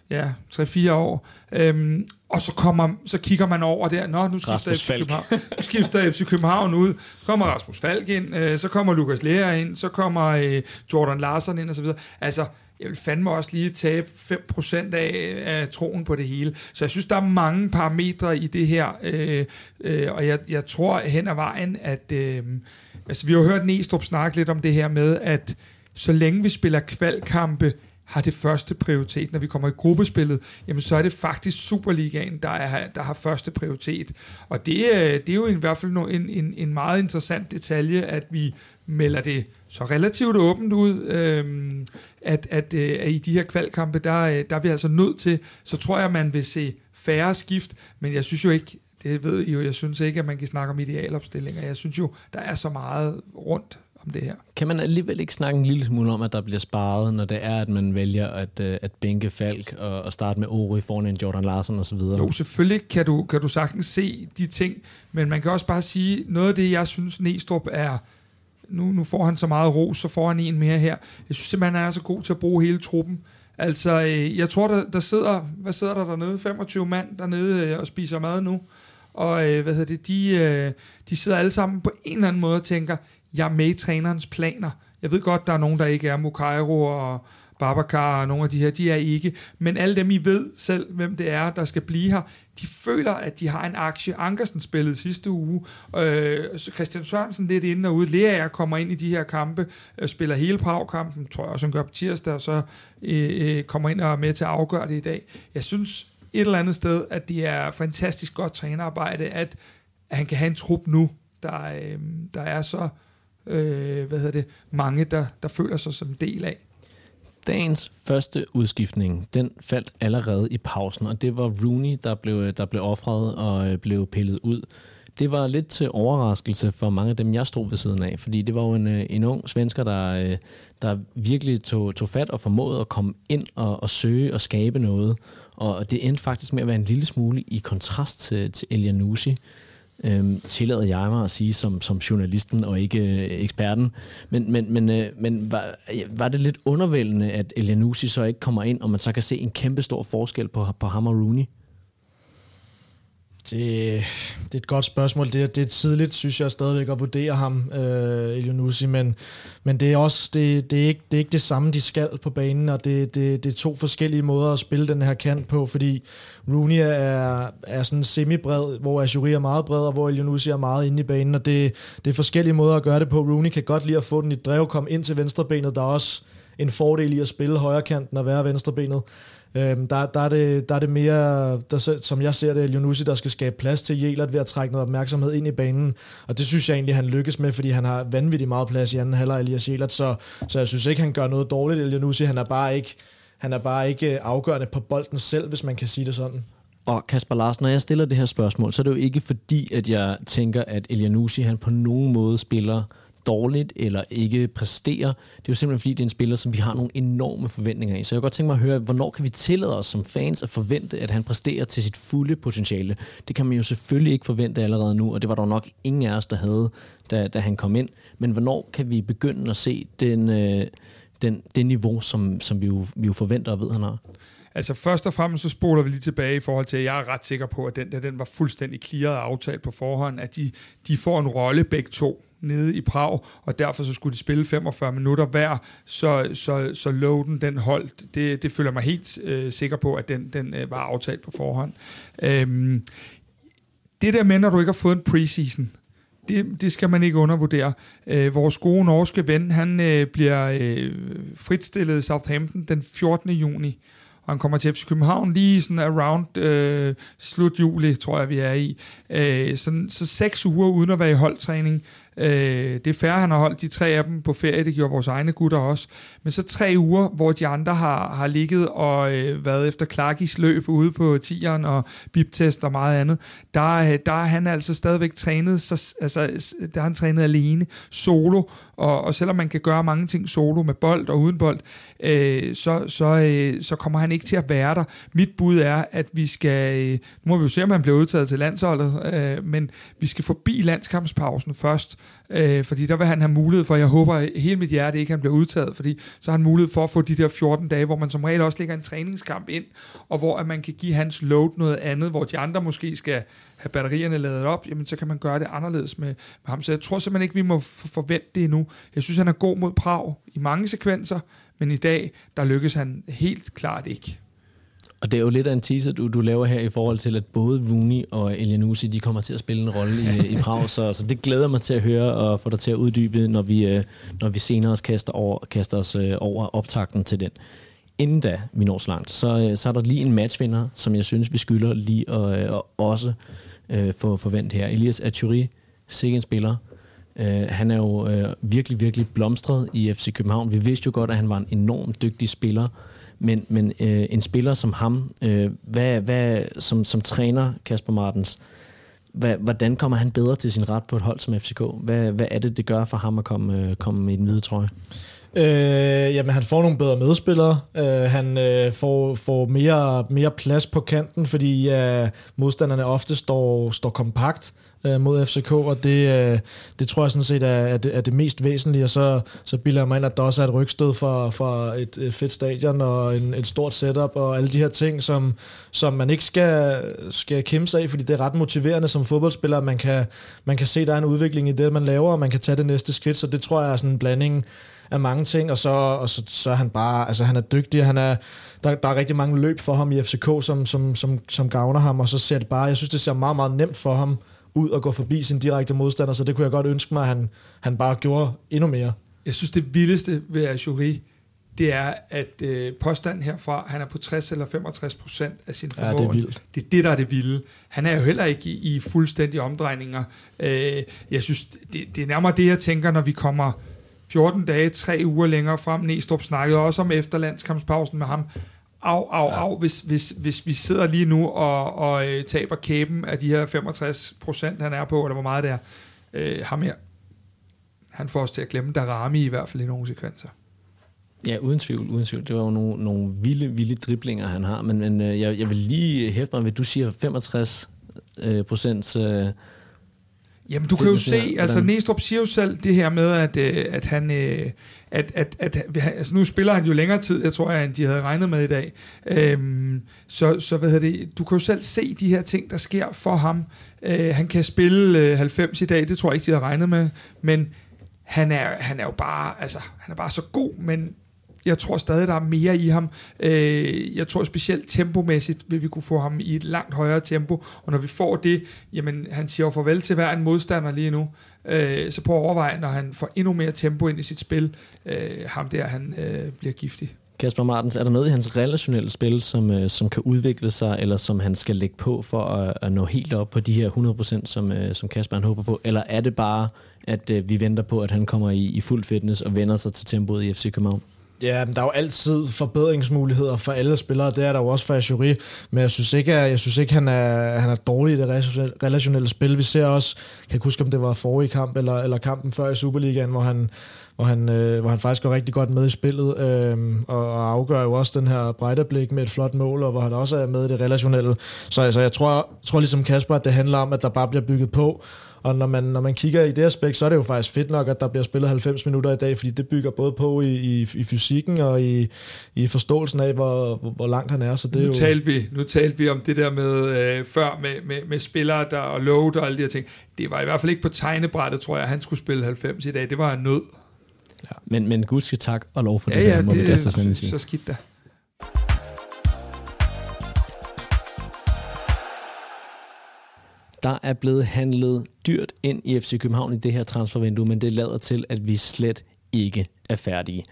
ja, 3-4 år. Øhm, og så, kommer, så kigger man over der, nå, nu skifter, FC København, nu skifter FC København ud, så kommer Rasmus Falk ind, øh, så kommer Lukas Lea ind, så kommer øh, Jordan Larsen ind, og så videre. Altså, jeg vil fandme også lige tabe 5% af, af troen på det hele. Så jeg synes, der er mange parametre i det her, øh, øh, og jeg, jeg tror hen ad vejen, at øh, altså, vi har jo hørt Næstrup snakke lidt om det her med, at så længe vi spiller kvalkampe har det første prioritet. Når vi kommer i gruppespillet, jamen så er det faktisk Superligaen, der, er, der har første prioritet. Og det, øh, det er jo i hvert fald en, en, en meget interessant detalje, at vi melder det så relativt åbent ud, øhm, at, at, øh, at i de her kvalkampe, der, øh, der er vi altså nødt til, så tror jeg, man vil se færre skift, men jeg synes jo ikke, det ved I jo, jeg synes ikke, at man kan snakke om idealopstillinger. Jeg synes jo, der er så meget rundt om det her. Kan man alligevel ikke snakke en lille smule om, at der bliver sparet, når det er, at man vælger at, øh, at bænke Falk og, og starte med Ori foran en Jordan Larsen osv.? Jo, selvfølgelig kan du, kan du sagtens se de ting, men man kan også bare sige, noget af det, jeg synes, Næstrup er, nu, nu får han så meget ros, så får han en mere her. Jeg synes simpelthen, han er så god til at bruge hele truppen. Altså, øh, jeg tror, der, der sidder, hvad sidder der dernede? 25 mand dernede øh, og spiser mad nu. Og hvad hedder det, de, de sidder alle sammen på en eller anden måde og tænker, jeg er med i trænerens planer. Jeg ved godt, der er nogen, der ikke er Mukairo og Babacar og nogle af de her, de er ikke. Men alle dem, I ved selv, hvem det er, der skal blive her, de føler, at de har en aktie. Ankersen spillede sidste uge. Øh, Christian Sørensen lidt ind og ude. Lea kommer ind i de her kampe, øh, spiller hele Prag-kampen, tror jeg også, han gør på tirsdag, og så øh, øh, kommer ind og er med til at afgøre det i dag. Jeg synes et eller andet sted, at det er fantastisk godt trænerarbejde, at, at han kan have en trup nu, der, øh, der er så øh, hvad hedder det, mange, der, der føler sig som en del af. Dagens første udskiftning, den faldt allerede i pausen, og det var Rooney, der blev, der blev offret og øh, blev pillet ud. Det var lidt til overraskelse for mange af dem, jeg stod ved siden af, fordi det var jo en, øh, en ung svensker, der, øh, der virkelig tog, tog fat og formåede at komme ind og, og søge og skabe noget. Og det endte faktisk med at være en lille smule i kontrast til, til Elianusi, øhm, tillader jeg mig at sige som, som journalisten og ikke øh, eksperten. Men, men, men, øh, men var, var det lidt undervældende, at Elianusi så ikke kommer ind, og man så kan se en kæmpe stor forskel på, på ham og Rooney? Det, det er et godt spørgsmål. Det, det er tidligt, synes jeg, stadigvæk at vurdere ham, øh, Elionussi, men, men det er også det, det, er ikke, det er ikke det samme, de skal på banen, og det, det, det er to forskellige måder at spille den her kant på, fordi Rooney er, er sådan semi-bred, hvor Azuri er meget bred, og hvor Elionussi er meget inde i banen, og det, det er forskellige måder at gøre det på. Rooney kan godt lide at få den i drev, komme ind til venstrebenet, der er også en fordel i at spille højre kanten og være venstrebenet. Øhm, der, der, er det, der er det mere, der, som jeg ser det, Lionussi, der skal skabe plads til Jelert ved at trække noget opmærksomhed ind i banen. Og det synes jeg egentlig, han lykkes med, fordi han har vanvittigt meget plads i anden halvleg, Elias Jelert. Så, så jeg synes ikke, han gør noget dårligt, Lionussi. Han er bare ikke, han er bare ikke øh, afgørende på bolden selv, hvis man kan sige det sådan. Og Kasper Larsen, når jeg stiller det her spørgsmål, så er det jo ikke fordi, at jeg tænker, at Elianusi han på nogen måde spiller dårligt eller ikke præsterer. Det er jo simpelthen fordi, det er en spiller, som vi har nogle enorme forventninger i. Så jeg kan godt tænke mig at høre, hvornår kan vi tillade os som fans at forvente, at han præsterer til sit fulde potentiale? Det kan man jo selvfølgelig ikke forvente allerede nu, og det var der nok ingen af os, der havde, da, da han kom ind. Men hvornår kan vi begynde at se den, øh, den, det niveau, som, som vi, jo, vi jo forventer og ved, han har? Altså først og fremmest så spoler vi lige tilbage i forhold til, at jeg er ret sikker på, at den der, den var fuldstændig clearet og aftalt på forhånd, at de, de får en rolle begge to nede i Prag, og derfor så skulle de spille 45 minutter hver, så, så, så loaden den holdt. Det, det føler mig helt øh, sikker på, at den, den øh, var aftalt på forhånd. Øhm, det der med, når du ikke har fået en preseason, det, det skal man ikke undervurdere. Øh, vores gode norske ven, han øh, bliver øh, fritstillet i Southampton den 14. juni, og han kommer til FC København lige sådan around øh, slut juli, tror jeg, vi er i. Øh, sådan, så seks uger uden at være i holdtræning. Øh, det er færre, han har holdt de tre af dem på ferie, det gjorde vores egne gutter også. Men så tre uger, hvor de andre har, har ligget og øh, været efter Clarkis løb ude på tieren og biptest og meget andet, der, øh, der er han altså stadigvæk trænet, så, altså, der har han trænet alene, solo, og, og selvom man kan gøre mange ting solo med bold og uden bold, øh, så, så, øh, så kommer han ikke til at være der. Mit bud er, at vi skal, øh, nu må vi jo se, om han bliver udtaget til landsholdet, øh, men vi skal forbi landskampspausen først, øh, fordi der vil han have mulighed for, jeg håber hele mit hjerte ikke, han bliver udtaget, fordi så har han mulighed for at få de der 14 dage, hvor man som regel også lægger en træningskamp ind, og hvor at man kan give hans load noget andet, hvor de andre måske skal have batterierne lavet op, jamen så kan man gøre det anderledes med, med ham. Så jeg tror simpelthen ikke, vi må forvente det endnu. Jeg synes, han er god mod Prag i mange sekvenser, men i dag, der lykkes han helt klart ikke. Og det er jo lidt af en teaser, du, du laver her i forhold til, at både Rooney og Elianusi, de kommer til at spille en rolle i, [LAUGHS] i Prag, så, så det glæder mig til at høre og få dig til at uddybe, når vi, øh, når vi senere kaster, over, kaster os øh, over optakten til den. Inden da vi når så langt, så, øh, så er der lige en matchvinder, som jeg synes, vi skylder lige at, at også øh, få forventet her. Elias Aturi, sikke en spiller. Uh, han er jo uh, virkelig, virkelig blomstret i FC København. Vi vidste jo godt, at han var en enormt dygtig spiller, men, men øh, en spiller som ham, øh, hvad, hvad, som, som træner Kasper Martens, hvad, hvordan kommer han bedre til sin ret på et hold som FCK? Hvad, hvad er det, det gør for ham at komme, øh, komme i den hvide trøje? Øh, jamen, han får nogle bedre medspillere. Øh, han øh, får, får mere, mere plads på kanten, fordi øh, modstanderne ofte står, står kompakt øh, mod FCK, og det, øh, det tror jeg sådan set er, er, det, er det mest væsentlige, og så, så bilder jeg mig ind, at der også er et rygstød for, for et, et fedt stadion og en, et stort setup og alle de her ting, som, som man ikke skal, skal kæmpe sig af, fordi det er ret motiverende som fodboldspiller, man kan, man kan se, at der er en udvikling i det, man laver, og man kan tage det næste skridt, så det tror jeg er sådan en blanding af mange ting, og så, og så, så er han bare, altså han er dygtig, han er, der, der er rigtig mange løb for ham i FCK, som, som, som, som gavner ham, og så ser det bare, jeg synes, det ser meget, meget nemt for ham, ud og gå forbi sin direkte modstander, så det kunne jeg godt ønske mig, at han, han bare gjorde endnu mere. Jeg synes, det vildeste ved Ajuri, det er, at øh, påstanden herfra, han er på 60 eller 65 procent af sin formål. Ja, det er vildt. Det er det, der er det vilde. Han er jo heller ikke i, i fuldstændige omdrejninger. Øh, jeg synes, det, det er nærmere det, jeg tænker, når vi kommer 14 dage, tre uger længere frem. Næstrup snakkede også om efterlandskampspausen med ham. Au, au, au, hvis, hvis, hvis vi sidder lige nu og, og øh, taber kæben af de her 65 procent, han er på, eller hvor meget det er, øh, ham her, han får os til at glemme Darami i hvert fald i nogle sekvenser. Ja, uden tvivl, uden tvivl. Det var jo nogle, nogle vilde, vilde driblinger, han har. Men, men øh, jeg, jeg vil lige hæfte mig ved, du siger 65 øh, procent... Øh, Jamen, du kan jo se, altså Næstrup siger jo selv det her med, at, øh, at han... Øh, at, at, at, altså nu spiller han jo længere tid, jeg tror, end de havde regnet med i dag. Øhm, så, så hvad hedder det, du kan jo selv se de her ting, der sker for ham. Øh, han kan spille øh, 90 i dag, det tror jeg ikke, de havde regnet med, men han er, han er jo bare, altså, han er bare så god, men jeg tror stadig, der er mere i ham. Øh, jeg tror specielt tempomæssigt vil vi kunne få ham i et langt højere tempo, og når vi får det, jamen han siger jo farvel til hver en modstander lige nu, øh, så på at overveje, når han får endnu mere tempo ind i sit spil, øh, ham der, han øh, bliver giftig. Kasper Martens, er der noget i hans relationelle spil, som, øh, som kan udvikle sig, eller som han skal lægge på for at, at nå helt op på de her 100%, som, øh, som Kasper han håber på? Eller er det bare, at øh, vi venter på, at han kommer i, i fuld fitness og vender sig til tempoet i FC København? Ja, men der er jo altid forbedringsmuligheder for alle spillere. Det er der jo også for Ashuri, Men jeg synes ikke, jeg synes ikke han, er, han er dårlig i det relationelle spil. Vi ser også, kan jeg huske, om det var forrige kamp, eller, eller kampen før i Superligaen, hvor han, hvor han, øh, hvor han faktisk går rigtig godt med i spillet, øh, og, og afgør jo også den her blik med et flot mål, og hvor han også er med i det relationelle. Så altså, jeg tror, tror ligesom Kasper, at det handler om, at der bare bliver bygget på, og når man, når man kigger i det aspekt, så er det jo faktisk fedt nok, at der bliver spillet 90 minutter i dag, fordi det bygger både på i, i, i fysikken og i, i forståelsen af, hvor, hvor, hvor langt han er. Så det nu, er jo... talte vi, nu talte vi om det der med øh, før med, med, med spillere der, og load og alle de her ting. Det var i hvert fald ikke på tegnebrættet, tror jeg, at han skulle spille 90 i dag. Det var en nød. Ja. Men, men gud skal tak og lov for ja, det ja, her, må det, det så, så skidt da. Der er blevet handlet dyrt ind i FC København i det her transfervindue, men det lader til, at vi slet ikke er færdige.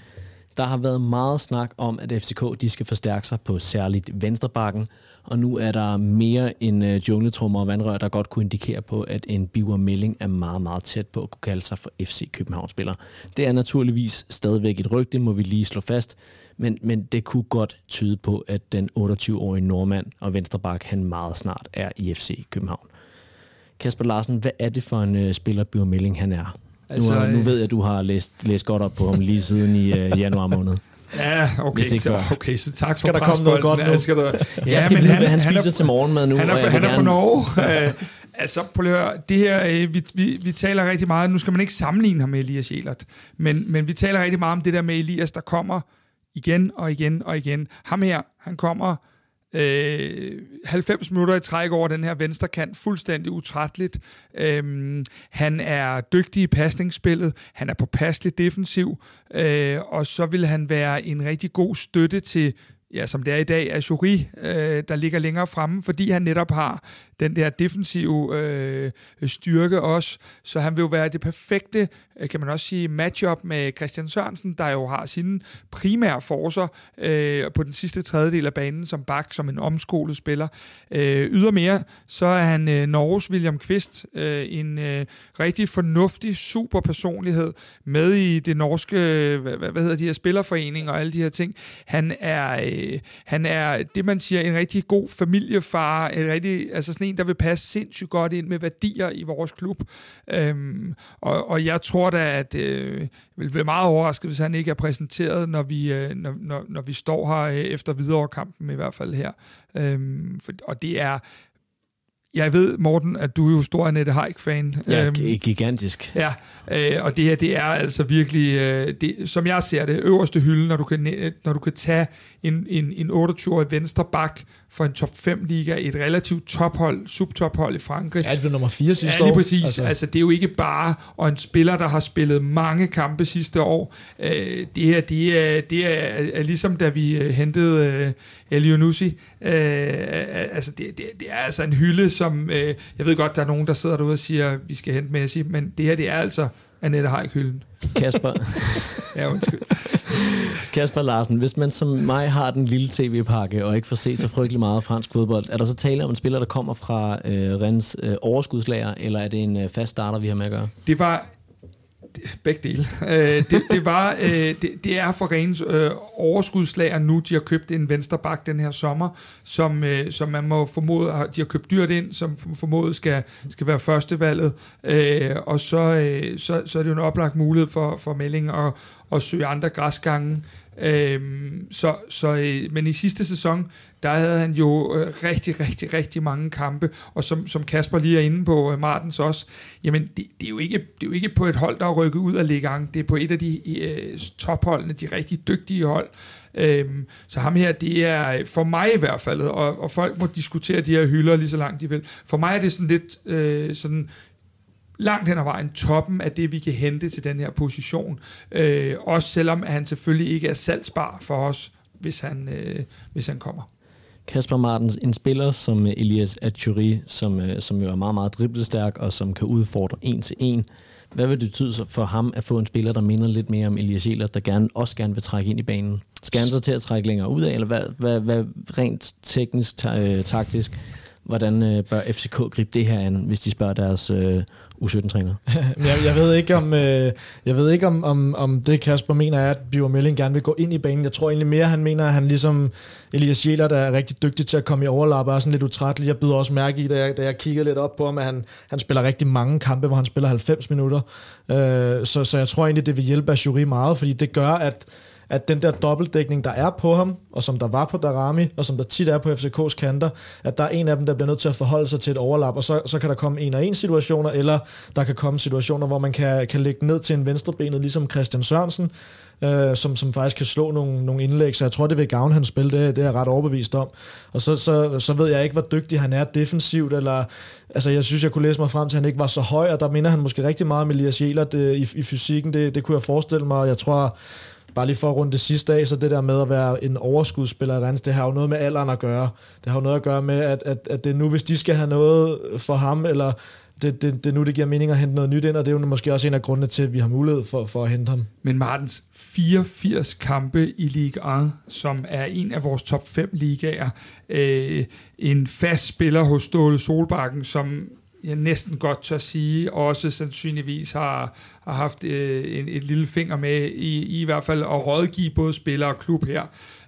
Der har været meget snak om, at FCK de skal forstærke sig på særligt venstrebakken, og nu er der mere end uh, jungletrummer og vandrør, der godt kunne indikere på, at en Biver Melling er meget, meget tæt på at kunne kalde sig for FC København-spiller. Det er naturligvis stadigvæk et rygte, må vi lige slå fast, men, men det kunne godt tyde på, at den 28-årige nordmand og venstrebak, han meget snart er i FC København. Kasper Larsen, hvad er det for en uh, spiller, Biver Melling han er? Altså, nu, nu øh, ved jeg, at du har læst, læst godt op på ham lige siden i uh, januar måned. Ja, okay, så, okay, så tak skal for der komme noget godt nu? Skal der, ja, ja men han, hvad han spiser han er, til morgenmad nu. Han er, han er fra Norge. uh, altså, prøv at høre, det her, uh, vi, vi, vi taler rigtig meget, nu skal man ikke sammenligne ham med Elias Jelert, men, men vi taler rigtig meget om det der med Elias, der kommer igen og igen og igen. Ham her, han kommer Øh, 90 minutter i træk over den her venstre kant, fuldstændig utrætteligt. Øh, han er dygtig i pasningsspillet, han er påpasselig defensiv, øh, og så vil han være en rigtig god støtte til ja, som det er i dag, er Jury, øh, der ligger længere fremme, fordi han netop har den der defensive øh, styrke også. Så han vil jo være det perfekte, øh, kan man også sige, matchup med Christian Sørensen, der jo har sine primære forser øh, på den sidste tredjedel af banen som bak, som en omskolet spiller. Øh, ydermere, så er han øh, Norges William Kvist, øh, en øh, rigtig fornuftig, super personlighed med i det norske, hvad, hvad hedder de her spillerforening og alle de her ting. Han er, øh, han er det, man siger, en rigtig god familiefar, en rigtig, altså sådan en, der vil passe sindssygt godt ind med værdier i vores klub. Øhm, og, og jeg tror da, at øh, jeg vil blive meget overrasket, hvis han ikke er præsenteret, når vi, øh, når, når, når vi står her øh, efter videre kampen i hvert fald her. Øhm, for, og det er jeg ved, Morten, at du er jo stor Annette Haik-fan. Ja, øhm, gigantisk. Ja, øh, og det her, det er altså virkelig, øh, det, som jeg ser det, øverste hylde, når du kan, når du kan tage en, en, en 28-årig venstre bak for en top 5 liga, et relativt tophold, subtophold i Frankrig. Ja, det blev nummer 4 sidste år. Ja, lige præcis. Altså. altså, det er jo ikke bare, og en spiller, der har spillet mange kampe sidste år. Øh, det her, det er, det er, er ligesom da vi øh, hentede øh, Elionussi. Øh, altså, det, det, det er altså en hylde, som, øh, jeg ved godt, der er nogen, der sidder derude og siger, vi skal hente Messi, men det her, det er altså Annette Haik-hylden. Kasper. [LAUGHS] ja, undskyld. Kasper Larsen, hvis man som mig har den lille tv-pakke og ikke får set så frygtelig meget fransk fodbold, er der så tale om en spiller, der kommer fra øh, Rennes øh, overskudslager, eller er det en øh, fast starter, vi har med at gøre? Det var begge dele. Øh, det, det, var, øh, det, det er for Rens øh, overskudslager nu. De har købt en vensterbak den her sommer, som, øh, som man må formode, de har købt dyrt ind, som formodet skal, skal være førstevalget. Øh, og så, øh, så, så er det jo en oplagt mulighed for, for melding at, og søge andre græsgange. Øhm, så, så, øh, men i sidste sæson, der havde han jo øh, rigtig, rigtig, rigtig mange kampe, og som, som Kasper lige er inde på, øh, Martens også, jamen det, det, er jo ikke, det er jo ikke på et hold, der er rykket ud af Ligang, det er på et af de øh, topholdene, de rigtig dygtige hold, Øhm, så ham her, det er for mig i hvert fald, og, og folk må diskutere de her hylder lige så langt de vil. For mig er det sådan lidt øh, sådan langt hen ad vejen toppen af det, vi kan hente til den her position. Øh, også selvom han selvfølgelig ikke er salgsbar for os, hvis han, øh, hvis han kommer. Kasper Martens, en spiller som Elias Aturi, som, øh, som jo er meget, meget driblestærk og som kan udfordre en til en. Hvad vil det betyde for ham at få en spiller, der minder lidt mere om Elias Ehlert, der gerne, også gerne vil trække ind i banen? Skal han så til at trække længere ud af, eller hvad, hvad, hvad rent teknisk, ta- øh, taktisk, hvordan øh, bør FCK gribe det her an, hvis de spørger deres øh, U17-træner. [LAUGHS] jeg, jeg ved ikke, om, øh, jeg ved ikke om, om, om det Kasper mener er, at Biver Melling gerne vil gå ind i banen. Jeg tror egentlig mere, han mener, at han ligesom Elias Jæler, der er rigtig dygtig til at komme i overlap, og er sådan lidt utrættelig. Jeg byder også mærke i, da jeg, da jeg kiggede lidt op på ham, at han, han spiller rigtig mange kampe, hvor han spiller 90 minutter. Øh, så, så jeg tror egentlig, det vil hjælpe Ashuri meget, fordi det gør, at at den der dobbeltdækning, der er på ham, og som der var på Darami, og som der tit er på FCK's kanter, at der er en af dem, der bliver nødt til at forholde sig til et overlap, og så, så kan der komme en og en situationer, eller der kan komme situationer, hvor man kan, kan lægge ned til en venstrebenet, ligesom Christian Sørensen, øh, som, som faktisk kan slå nogle, nogle indlæg, så jeg tror, det vil gavne hans spil, det, det er jeg ret overbevist om. Og så, så, så ved jeg ikke, hvor dygtig han er defensivt, eller altså jeg synes, jeg kunne læse mig frem til, at han ikke var så høj, og der minder han måske rigtig meget om Elias Jelert øh, i, i fysikken, det, det kunne jeg forestille mig, jeg tror, bare lige for at runde det sidste af, så det der med at være en overskudsspiller i Rennes, det har jo noget med alderen at gøre. Det har jo noget at gøre med, at, at, at det nu, hvis de skal have noget for ham, eller det, det, det er nu, det giver mening at hente noget nyt ind, og det er jo måske også en af grundene til, at vi har mulighed for, for at hente ham. Men Martens, 84 kampe i Ligue 1, som er en af vores top 5 ligaer. Øh, en fast spiller hos Ståle Solbakken, som jeg næsten godt tør sige, også sandsynligvis har, har haft øh, en, et lille finger med i, i hvert fald at rådgive både spillere og klub her.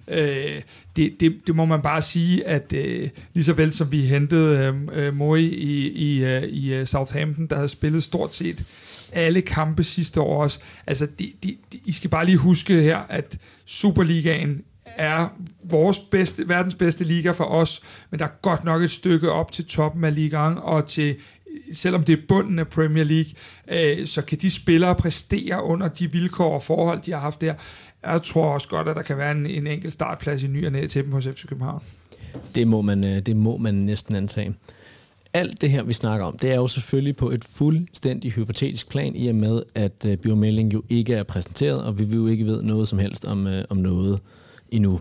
Øh, det, det, det må man bare sige, at øh, lige så vel som vi hentede øh, øh Moi i, i, øh, i øh, Southampton, der havde spillet stort set alle kampe sidste år også. Altså, de, de, de, I skal bare lige huske her, at Superligaen er vores bedste, verdens bedste liga for os, men der er godt nok et stykke op til toppen af ligaen, og til selvom det er bunden af Premier League, øh, så kan de spillere præstere under de vilkår og forhold, de har haft der. Jeg tror også godt, at der kan være en, en enkelt startplads i ny og ned til dem hos FC København. Det må man, øh, det må man næsten antage. Alt det her, vi snakker om, det er jo selvfølgelig på et fuldstændig hypotetisk plan, i og med, at øh, uh, biomelding jo ikke er præsenteret, og vi vil jo ikke ved noget som helst om, uh, om noget endnu.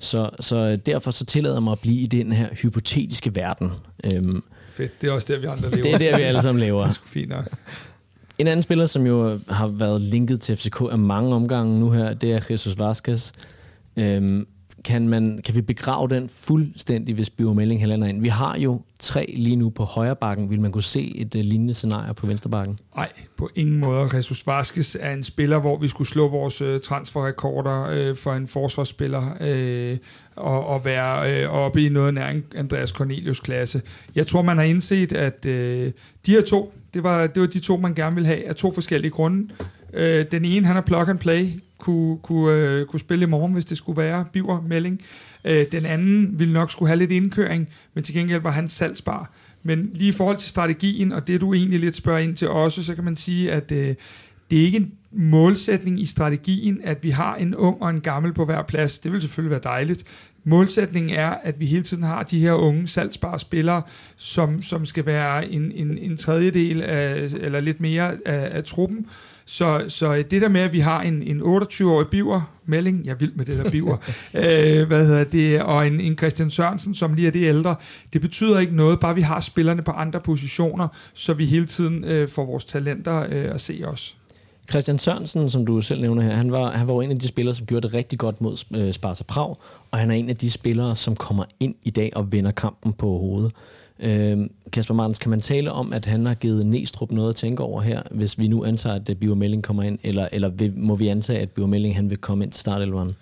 Så, så derfor så tillader jeg mig at blive i den her hypotetiske verden. Øhm, Fedt, det er også der, vi andre lever. Det er der, vi alle sammen lever. [LAUGHS] det er sgu fint nok. En anden spiller, som jo har været linket til FCK af mange omgange nu her, det er Jesus Vasquez. Øhm, kan, man, kan vi begrave den fuldstændig, hvis Bio Melling hælder ind? Vi har jo tre lige nu på højre bakken. Vil man kunne se et uh, lignende scenarie på venstre bakken? Nej, på ingen måde. Jesus Vasquez er en spiller, hvor vi skulle slå vores uh, transferrekorder uh, for en forsvarsspiller uh, og, og være uh, oppe i noget nær Andreas Cornelius klasse. Jeg tror, man har indset, at uh, de her to, det var, det var de to, man gerne ville have af to forskellige grunde. Uh, den ene, han er plug and play, kunne, kunne, øh, kunne spille i morgen, hvis det skulle være biver melding. Øh, den anden ville nok skulle have lidt indkøring, men til gengæld var han salgsbar. Men lige i forhold til strategien, og det du egentlig lidt spørger ind til også, så kan man sige, at øh, det er ikke en målsætning i strategien, at vi har en ung og en gammel på hver plads. Det vil selvfølgelig være dejligt. Målsætningen er, at vi hele tiden har de her unge salgsbare spillere, som, som skal være en, en, en tredjedel af, eller lidt mere af, af truppen, så, så det der med, at vi har en, en 28-årig biver, melding, jeg vil med det der biver, [LAUGHS] øh, hvad hedder det, og en, en Christian Sørensen, som lige er det ældre, det betyder ikke noget, bare vi har spillerne på andre positioner, så vi hele tiden øh, får vores talenter øh, at se os. Christian Sørensen, som du selv nævner her, han var, han var en af de spillere, som gjorde det rigtig godt mod øh, Sparta Prag, og han er en af de spillere, som kommer ind i dag og vinder kampen på hovedet. Øh, Kasper Martens, kan man tale om, at han har givet Næstrup noget at tænke over her, hvis vi nu antager, at Biver Melling kommer ind, eller, eller vil, må vi antage, at Biver Melling han vil komme ind til startelveren?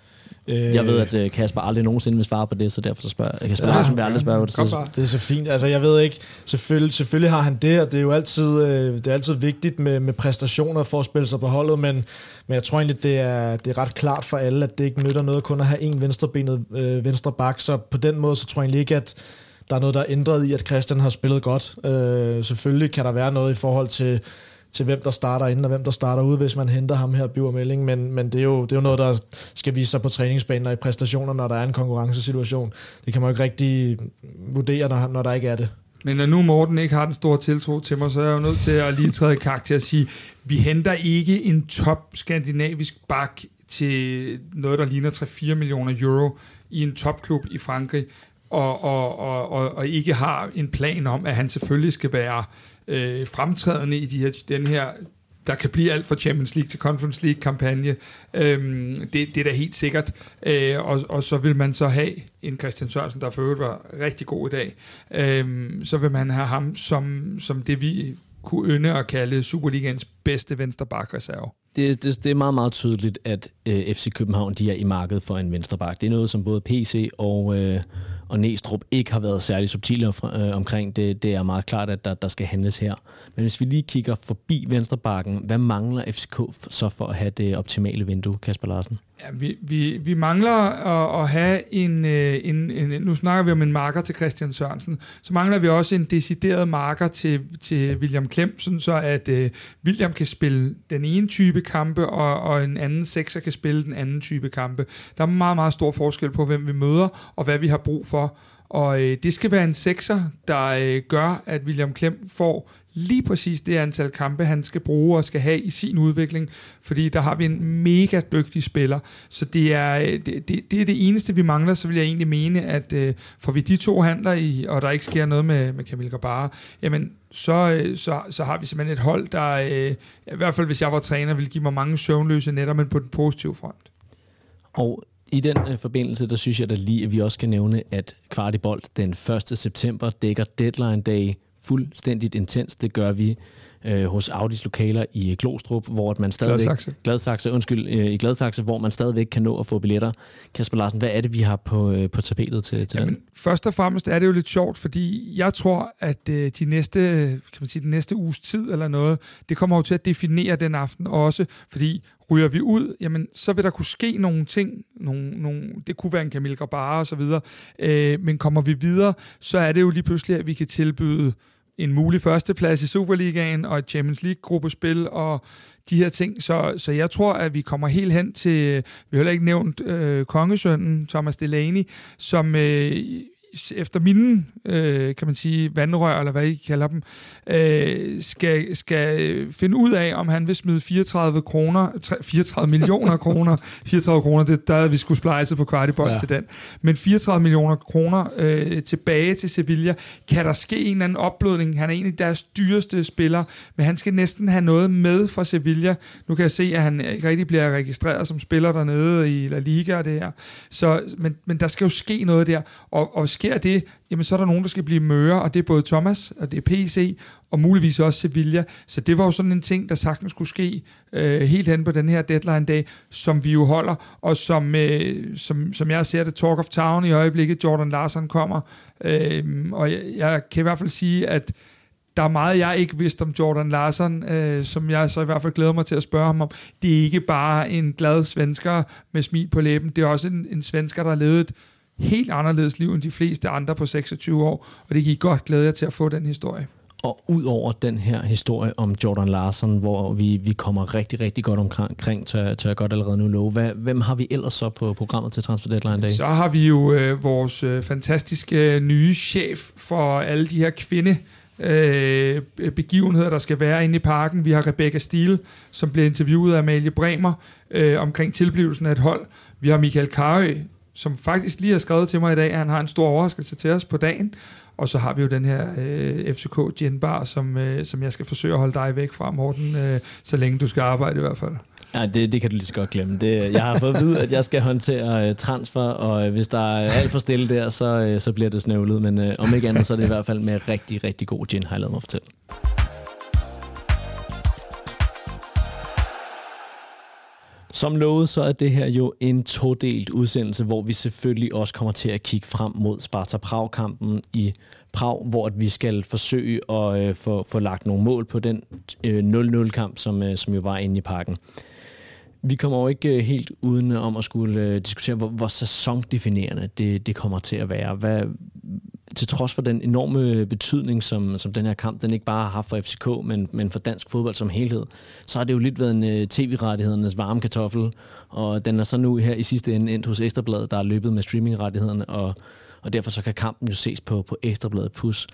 Øh, jeg ved, at øh, Kasper aldrig nogensinde vil svare på det, så derfor så spørger jeg. Kasper ja, vil aldrig spørge på det. Så. Det er så fint. Altså, jeg ved ikke, selvfølgelig, selvfølgelig har han det, og det er jo altid, øh, det er altid vigtigt med, med præstationer for at spille sig på holdet, men, men jeg tror egentlig, det er, det er ret klart for alle, at det ikke nytter noget kun at have en venstrebenet øh, venstre bak, så på den måde, så tror jeg egentlig ikke, at der er noget, der er ændret i, at Christian har spillet godt. Øh, selvfølgelig kan der være noget i forhold til til hvem der starter inden og hvem der starter ud, hvis man henter ham her, Biver Melling, Men, men det, er jo, det er jo noget, der skal vise sig på træningsbanen og i præstationer, når der er en konkurrencesituation. Det kan man jo ikke rigtig vurdere, når, når der ikke er det. Men når nu Morten ikke har den store tiltro til mig, så er jeg jo nødt til at lige træde i karakter og sige, vi henter ikke en top skandinavisk bak til noget, der ligner 3-4 millioner euro i en topklub i Frankrig, og, og, og, og, og ikke har en plan om, at han selvfølgelig skal være øh, fremtrædende i de her, den her der kan blive alt fra Champions League til Conference League-kampagne. Øhm, det, det er da helt sikkert. Øh, og, og så vil man så have en Christian Sørensen, der for øvrigt var rigtig god i dag. Øhm, så vil man have ham som, som det, vi kunne ynde at kalde Superligans bedste venstreback-reserve. Det, det, det er meget, meget tydeligt, at øh, FC København de er i markedet for en venstreback. Det er noget, som både PC og... Øh, og Næstrup ikke har været særlig subtile øh, omkring det. Det er meget klart, at der, der skal handles her. Men hvis vi lige kigger forbi Venstrebakken, hvad mangler FCK så for at have det optimale vindue, Kasper Larsen? Ja, vi, vi, vi mangler at, at have øh, en, en, en... Nu snakker vi om en marker til Christian Sørensen. Så mangler vi også en decideret marker til, til William Klemsen, så at uh, William kan spille den ene type kampe, og, og en anden sekser kan spille den anden type kampe. Der er meget, meget stor forskel på, hvem vi møder, og hvad vi har brug for. Og øh, det skal være en sekser, der øh, gør, at William Klem får lige præcis det antal kampe, han skal bruge og skal have i sin udvikling, fordi der har vi en mega dygtig spiller. Så det er øh, det, det, det, er det eneste, vi mangler, så vil jeg egentlig mene, at øh, får vi de to handler i, og der ikke sker noget med, med Camille Gabara, jamen så, øh, så, så har vi simpelthen et hold, der øh, i hvert fald hvis jeg var træner, ville give mig mange søvnløse netter, men på den positive front. Og i den øh, forbindelse, der synes jeg da lige, at vi også skal nævne, at Kvartibolt den 1. september dækker deadline day fuldstændigt intens. Det gør vi øh, hos Audis lokaler i Glostrup, hvor man stadigvæk... Gladsaxe. Gladsaxe, undskyld, øh, i Gladsaxe, hvor man stadigvæk kan nå at få billetter. Kasper Larsen, hvad er det, vi har på, øh, på tapetet til, til Jamen, den? Først og fremmest er det jo lidt sjovt, fordi jeg tror, at øh, de næste, kan man sige, den næste uges tid eller noget, det kommer jo til at definere den aften også, fordi ryger vi ud, jamen, så vil der kunne ske nogle ting. Nogle, nogle, det kunne være en Camille Grabara og så videre. Øh, men kommer vi videre, så er det jo lige pludselig, at vi kan tilbyde en mulig førsteplads i Superligaen og et Champions League-gruppespil og de her ting. Så, så jeg tror, at vi kommer helt hen til, vi har heller ikke nævnt øh, kongesønnen Thomas Delaney, som øh, efter mine, øh, kan man sige, vandrør, eller hvad I kalder dem, øh, skal, skal finde ud af, om han vil smide 34 kroner, 34 millioner kroner, [LAUGHS] 34 kroner, det, der vi skulle splice på kvartibold ja. til den, men 34 millioner kroner øh, tilbage til Sevilla. Kan der ske en eller anden opblødning? Han er en af deres dyreste spillere, men han skal næsten have noget med fra Sevilla. Nu kan jeg se, at han ikke rigtig bliver registreret som spiller dernede i La Liga og det her. Så, men, men der skal jo ske noget der, og, og sker det, jamen så er der nogen, der skal blive møre, og det er både Thomas, og det er PC, og muligvis også Sevilla. Så det var jo sådan en ting, der sagtens skulle ske øh, helt hen på den her deadline-dag, som vi jo holder, og som, øh, som, som jeg ser det, Talk of Town i øjeblikket, Jordan Larsen kommer. Øh, og jeg, jeg kan i hvert fald sige, at der er meget, jeg ikke vidste om Jordan Larsen, øh, som jeg så i hvert fald glæder mig til at spørge ham om. Det er ikke bare en glad svensker med smil på læben, det er også en, en svensker, der har levet et helt anderledes liv end de fleste andre på 26 år, og det gik godt glæde jer til at få den historie. Og ud over den her historie om Jordan Larsen, hvor vi, vi kommer rigtig, rigtig godt omkring, tør, tør jeg godt allerede nu love. Hvad, hvem har vi ellers så på programmet til Transfer Deadline Day? Så har vi jo øh, vores øh, fantastiske øh, nye chef for alle de her kvinde øh, begivenheder, der skal være inde i parken. Vi har Rebecca Steele, som blev interviewet af Amalie Bremer øh, omkring tilblivelsen af et hold. Vi har Michael Karø, som faktisk lige har skrevet til mig i dag, at han har en stor overraskelse til os på dagen. Og så har vi jo den her øh, FCK Gin Bar, som, øh, som jeg skal forsøge at holde dig væk fra, Morten, øh, så længe du skal arbejde i hvert fald. Nej, det, det kan du lige så godt glemme. Det, øh, jeg har fået at vide, at jeg skal håndtere øh, transfer, og øh, hvis der er alt for stille der, så, øh, så bliver det snøvlet. Men øh, om ikke andet, så er det i hvert fald med rigtig, rigtig god gin, har jeg lavet mig fortælle. Som lovet, så er det her jo en todelt udsendelse, hvor vi selvfølgelig også kommer til at kigge frem mod Sparta Prag-kampen i Prag, hvor vi skal forsøge at øh, få, få lagt nogle mål på den øh, 0-0-kamp, som, øh, som jo var inde i parken. Vi kommer jo ikke øh, helt uden om at skulle øh, diskutere, hvor, hvor sæsondefinerende det, det kommer til at være. Hvad, til trods for den enorme betydning, som, som den her kamp den ikke bare har haft for FCK, men, men for dansk fodbold som helhed, så har det jo lidt været en uh, tv-rettighedernes varme kartoffel, og den er så nu her i sidste ende endt hos Ekstrabladet, der er løbet med streamingrettighederne, og, og derfor så kan kampen jo ses på, på Ekstrabladet Plus.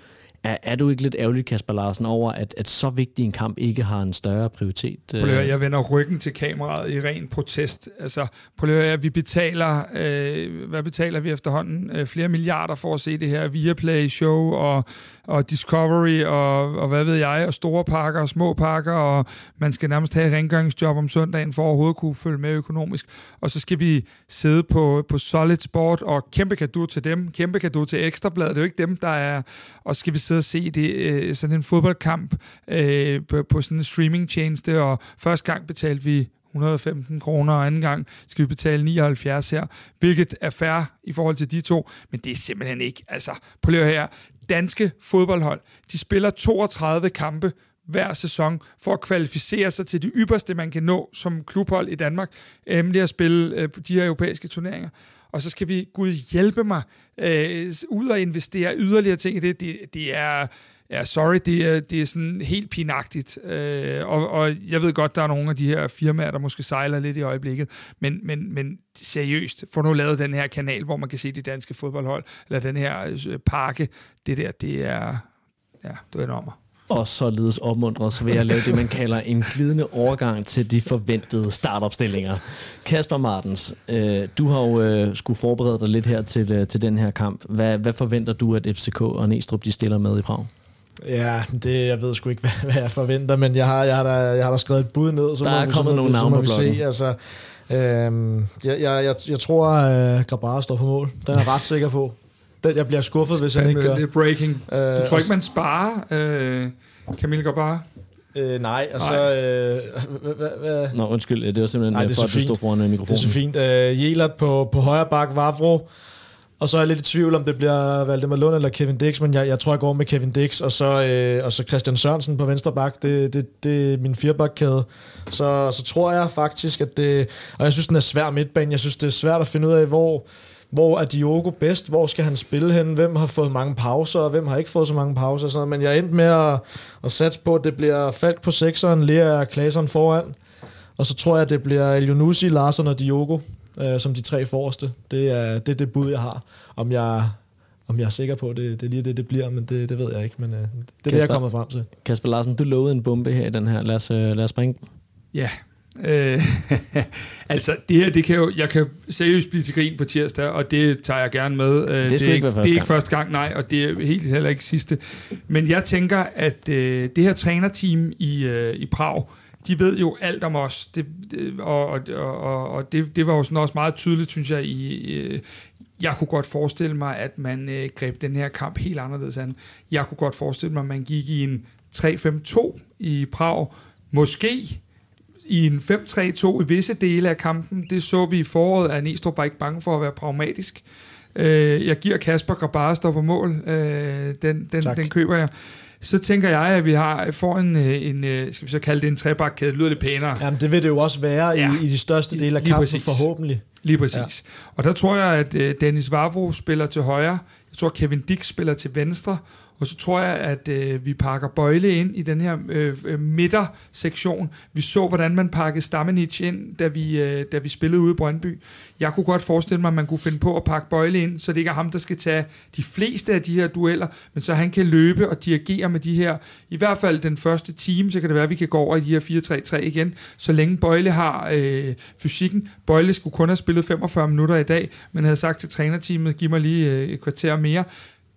Er, er du ikke lidt ærgerlig, Kasper Larsen, over, at, at så vigtig en kamp ikke har en større prioritet? Prøv at høre, jeg vender ryggen til kameraet i ren protest. Altså, prøv at høre, vi betaler, øh, hvad betaler vi efterhånden? Øh, flere milliarder for at se det her Viaplay-show og, og Discovery og, og hvad ved jeg, og store pakker og små pakker, og man skal nærmest have rengøringsjob om søndagen for at overhovedet kunne følge med økonomisk. Og så skal vi sidde på, på Solid Sport, og kæmpe kado til dem, kæmpe kado til Ekstrabladet, det er jo ikke dem, der er, og skal vi sidde og se det, øh, sådan en fodboldkamp øh, på, på sådan en streamingtjeneste, og første gang betalte vi 115 kroner, og anden gang skal vi betale 79 her, hvilket er fair i forhold til de to, men det er simpelthen ikke, altså, prøv lige her, danske fodboldhold, de spiller 32 kampe hver sæson for at kvalificere sig til det ypperste, man kan nå som klubhold i Danmark, nemlig at spille øh, de her europæiske turneringer og så skal vi, Gud hjælpe mig, øh, ud og investere yderligere ting i det. Det, det er, ja, sorry, det er, det er sådan helt pinagtigt. Øh, og, og jeg ved godt, der er nogle af de her firmaer, der måske sejler lidt i øjeblikket, men, men, men seriøst, få nu lavet den her kanal, hvor man kan se de danske fodboldhold, eller den her øh, pakke, det der, det er, ja, det er enormt og således opmuntret, så vil jeg lave det, man kalder en glidende overgang til de forventede startopstillinger. Kasper Martens, øh, du har jo øh, skulle forberede dig lidt her til, øh, til den her kamp. Hvad, hvad forventer du, at FCK og Næstrup de stiller med i Prag? Ja, det, jeg ved sgu ikke, [LAUGHS] hvad, hvad jeg forventer, men jeg har, jeg har, da, jeg har da skrevet et bud ned, så der er må, kommet så nogle navne på se. Altså, øhm, jeg, jeg, jeg, jeg tror, at uh, Grabara står på mål. Den er jeg ret sikker på. Den, jeg bliver skuffet, hvis han ikke gør. Det er breaking. Uh, du tror ikke, man sparer... Øh Camille bare? Øh, nej, og så... Øh, Nå, undskyld, det var simpelthen nej, det for, at du stod foran mikrofonen. Det er så fint. Øh, Jelert på, på højre bak, Vavro, og så er jeg lidt i tvivl, om det bliver Valdemar Lund eller Kevin Dix, men jeg, jeg tror, jeg går med Kevin Dix, og så, øh, og så Christian Sørensen på venstre bak. Det, det, det er min firebakkæde. Så, så tror jeg faktisk, at det... Og jeg synes, den er svær midtbane. Jeg synes, det er svært at finde ud af, hvor hvor er Diogo bedst, hvor skal han spille hen, hvem har fået mange pauser, og hvem har ikke fået så mange pauser. Sådan noget. Men jeg er endt med at, at satse på, at det bliver Falk på sekseren, Lea og Klaseren foran, og så tror jeg, at det bliver Elionussi, Larsen og Diogo øh, som de tre forreste. Det er det, er det bud, jeg har. Om jeg, om jeg er sikker på, det, det er lige det, det bliver, men det, det ved jeg ikke. Men øh, det er Kasper, det, jeg er kommet frem til. Kasper Larsen, du lovede en bombe her i den her. Lad os, øh, lad os springe Ja, Øh, [LAUGHS] altså, det her, det kan jo, jeg kan seriøst blive til grin på tirsdag, og det tager jeg gerne med. Øh, det, det, er ikke, det er ikke første gang, nej, og det er helt heller ikke sidste. Men jeg tænker, at øh, det her trænerteam i, øh, i Prag, de ved jo alt om os, det, det, og, og, og, og det, det var jo sådan også meget tydeligt, synes jeg, i, øh, jeg kunne godt forestille mig, at man øh, greb den her kamp helt anderledes an. Jeg kunne godt forestille mig, at man gik i en 3-5-2 i Prag, måske i en 5-3-2 i visse dele af kampen. Det så vi i foråret, at Næstrup var ikke bange for at være pragmatisk. Øh, jeg giver Kasper Grabara står på mål. Øh, den, den, den køber jeg. Så tænker jeg, at vi har får en, øh, en øh, skal vi så kalde det en trebakkæde, lyder det pænere. Jamen det vil det jo også være ja. i, i de største dele af kampen, præcis. forhåbentlig. Lige præcis. Ja. Og der tror jeg, at øh, Dennis Vavro spiller til højre, jeg tror Kevin Dix spiller til venstre, og så tror jeg, at øh, vi pakker Bøjle ind i den her øh, øh, midtersektion. Vi så, hvordan man pakkede Stamenic ind, da vi, øh, da vi spillede ude i Brøndby. Jeg kunne godt forestille mig, at man kunne finde på at pakke Bøjle ind, så det ikke er ham, der skal tage de fleste af de her dueller, men så han kan løbe og dirigere med de her, i hvert fald den første time, så kan det være, at vi kan gå over i de her 4-3-3 igen, så længe Bøjle har øh, fysikken. Bøjle skulle kun have spillet 45 minutter i dag, men havde sagt til trænerteamet, giv mig lige øh, et kvarter mere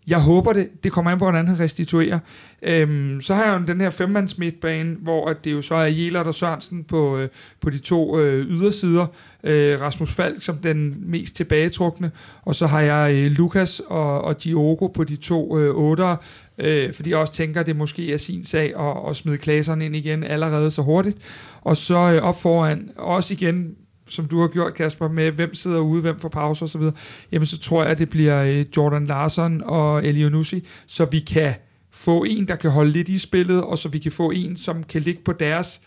jeg håber det. Det kommer an på, hvordan han restituerer. Øhm, så har jeg jo den her femmands midtbane, hvor at det jo så er Jelert og Sørensen på, øh, på de to øh, ydersider. Øh, Rasmus Falk som den mest tilbagetrukne. Og så har jeg øh, Lukas og, og Diogo på de to øh, otter. Øh, fordi jeg også tænker, at det måske er sin sag at, at smide klaserne ind igen allerede så hurtigt. Og så øh, op foran, også igen som du har gjort, Kasper, med hvem sidder ude, hvem får pause osv., jamen så tror jeg, at det bliver øh, Jordan Larson og Elionussi, så vi kan få en, der kan holde lidt i spillet, og så vi kan få en, som kan ligge på deres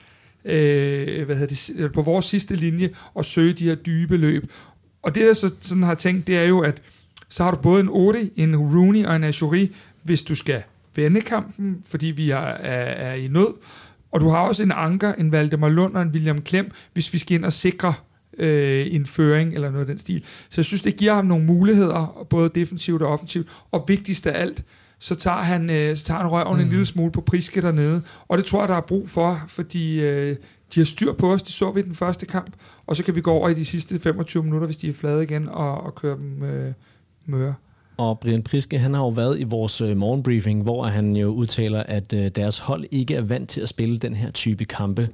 øh, hvad hedder det, på vores sidste linje og søge de her dybe løb. Og det, jeg så sådan har tænkt, det er jo, at så har du både en Ode, en Rooney og en Ashuri, hvis du skal vende kampen, fordi vi er, er, er i nød. Og du har også en Anker, en Valdemar Lund og en William Klem, hvis vi skal ind og sikre øh, en føring eller noget af den stil. Så jeg synes, det giver ham nogle muligheder, både defensivt og offensivt. Og vigtigst af alt, så tager han, øh, så tager han røven mm. en lille smule på priske dernede. Og det tror jeg, der er brug for, fordi øh, de har styr på os. Det så vi i den første kamp. Og så kan vi gå over i de sidste 25 minutter, hvis de er flade igen, og, og køre dem øh, møre. Og Brian Priske, han har jo været i vores øh, morgenbriefing, hvor han jo udtaler, at øh, deres hold ikke er vant til at spille den her type kampe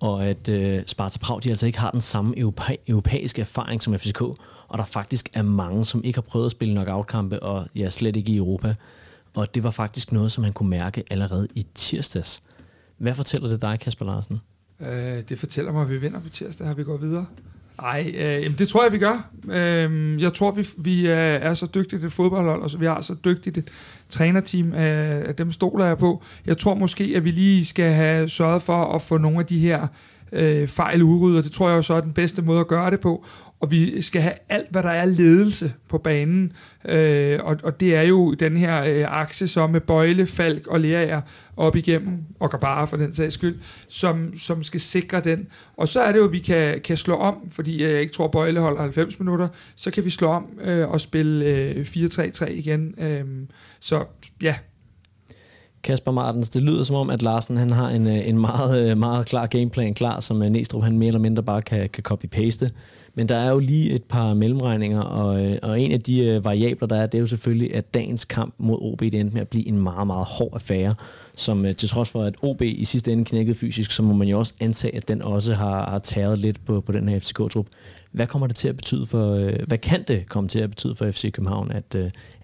og at øh, Sparta Prag de altså ikke har den samme europæ- europæiske erfaring som FCK, og der faktisk er mange, som ikke har prøvet at spille knockout-kampe, og ja, slet ikke i Europa. Og det var faktisk noget, som han kunne mærke allerede i tirsdags. Hvad fortæller det dig, Kasper Larsen? Øh, det fortæller mig, at vi vinder på tirsdag, har vi går videre. Nej, øh, det tror jeg, vi gør. Øh, jeg tror, vi, vi øh, er så dygtigt et fodboldhold, og vi har så dygtigt et trænerteam. Øh, dem stoler jeg på. Jeg tror måske, at vi lige skal have sørget for at få nogle af de her øh, fejl udryddet. Det tror jeg jo så er den bedste måde at gøre det på og vi skal have alt, hvad der er ledelse på banen, øh, og, og det er jo den her øh, akse, som med Bøjle, Falk og Lerager op igennem, og Gabara for den sags skyld, som, som skal sikre den. Og så er det jo, at vi kan, kan slå om, fordi jeg ikke tror, Bøjle holder 90 minutter, så kan vi slå om øh, og spille øh, 4-3-3 igen. Øh, så ja, Kasper Martens, det lyder som om, at Larsen han har en, øh, en meget, øh, meget klar gameplan klar, som øh, Næstrup han mere eller mindre bare kan, kan copy-paste. Men der er jo lige et par mellemregninger, og, øh, og en af de øh, variabler, der er, det er jo selvfølgelig, at dagens kamp mod OB det endte med at blive en meget, meget hård affære, som øh, til trods for, at OB i sidste ende knækkede fysisk, så må man jo også antage, at den også har, har tæret lidt på, på den her FCK-trup. Hvad kommer det til at betyde for, hvad kan det komme til at betyde for FC København, at,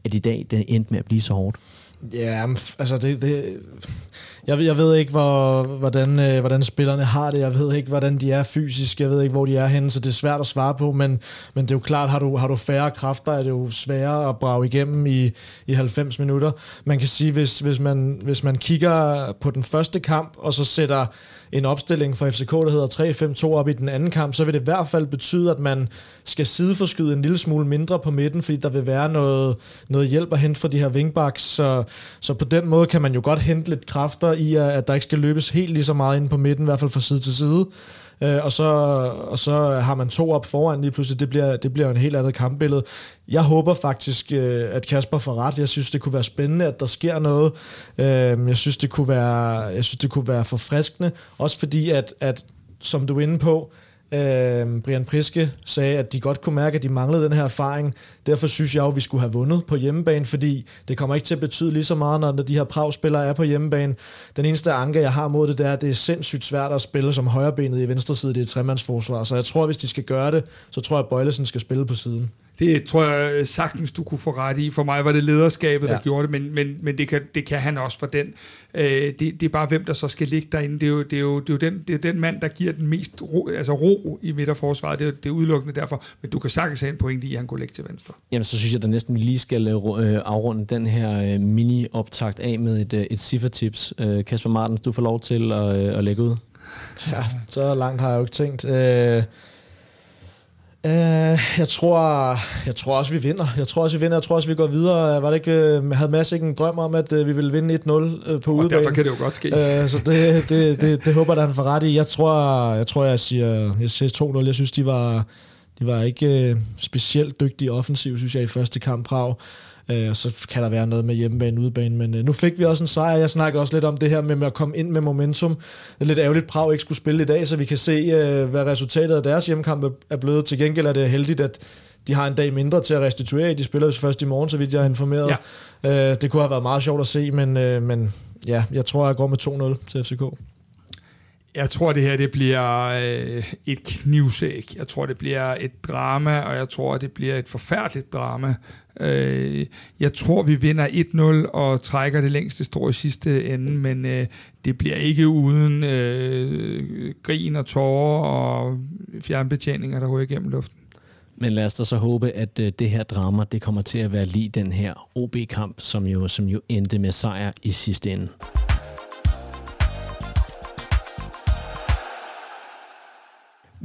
at i dag det endte med at blive så hårdt? Ja, altså det, det jeg, jeg ved ikke, hvor, hvordan, øh, hvordan spillerne har det. Jeg ved ikke, hvordan de er fysisk. Jeg ved ikke, hvor de er henne, så det er svært at svare på. Men, men det er jo klart, har du, har du færre kræfter, er det jo sværere at brage igennem i, i 90 minutter. Man kan sige, hvis, hvis, man, hvis man kigger på den første kamp, og så sætter en opstilling for FCK, der hedder 3-5-2 op i den anden kamp, så vil det i hvert fald betyde, at man skal sideforskyde en lille smule mindre på midten, fordi der vil være noget, noget hjælp at hente fra de her wingbacks. Så, så på den måde kan man jo godt hente lidt kræfter i, at der ikke skal løbes helt lige så meget ind på midten, i hvert fald fra side til side. Øh, og, så, og så har man to op foran lige pludselig. Det bliver, det bliver en helt andet kampbillede. Jeg håber faktisk, øh, at Kasper får ret. Jeg synes, det kunne være spændende, at der sker noget. Øh, jeg synes, det kunne være, jeg synes, det kunne være forfriskende. Også fordi, at, at som du er inde på, Øh, Øhm, Brian Priske sagde, at de godt kunne mærke, at de manglede den her erfaring. Derfor synes jeg jo, at vi skulle have vundet på hjemmebane, fordi det kommer ikke til at betyde lige så meget, når de her Prag-spillere er på hjemmebane. Den eneste anke, jeg har mod det, det er, at det er sindssygt svært at spille som højrebenet i venstre side. Det er et tremandsforsvar, så jeg tror, at hvis de skal gøre det, så tror jeg, at Bøjlesen skal spille på siden. Det tror jeg øh, sagtens, du kunne få ret i. For mig var det lederskabet, ja. der gjorde det, men, men, men det, kan, det kan han også for den. Øh, det, det er bare, hvem der så skal ligge derinde. Det er jo, det er jo, det er jo den, det er den mand, der giver den mest ro, altså ro i midterforsvaret. Det er, det er udelukkende derfor. Men du kan sagtens have en point i, at han kunne lægge til venstre. Jamen, så synes jeg, at næsten lige skal øh, afrunde den her mini-optakt af med et, et ciffertips. Kasper Martens, du får lov til at, at lægge ud. Ja, så langt har jeg jo ikke tænkt. Øh Uh, jeg tror, jeg tror også, vi vinder. Jeg tror også, vi vinder. Jeg tror også, vi går videre. Var det ikke, uh, havde Mads ikke en drøm om, at uh, vi ville vinde 1-0 uh, på udebane? derfor kan det jo godt ske. Uh, så det, det, det, det håber jeg, han får ret i. Jeg tror, jeg, tror, jeg siger, jeg siger 2-0. Jeg synes, de var, de var ikke uh, specielt dygtige offensivt, synes jeg, i første kamp Prag. Øh, og så kan der være noget med hjemmebane, udebane, men øh, nu fik vi også en sejr. Jeg snakker også lidt om det her med, at komme ind med momentum. Det er lidt ærgerligt, Prag ikke skulle spille i dag, så vi kan se, øh, hvad resultatet af deres hjemmekamp er blevet. Til gengæld er det heldigt, at de har en dag mindre til at restituere. De spiller jo først i morgen, så vidt jeg er informeret. Ja. Øh, det kunne have været meget sjovt at se, men, øh, men ja, jeg tror, jeg går med 2-0 til FCK. Jeg tror, det her det bliver øh, et knivsæk. Jeg tror, det bliver et drama, og jeg tror, det bliver et forfærdeligt drama. Øh, jeg tror, vi vinder 1-0 og trækker det længste strå i sidste ende, men øh, det bliver ikke uden øh, grin og tårer og fjernbetjeninger, der ryger igennem luften. Men lad os da så håbe, at øh, det her drama det kommer til at være lige den her OB-kamp, som jo, som jo endte med sejr i sidste ende.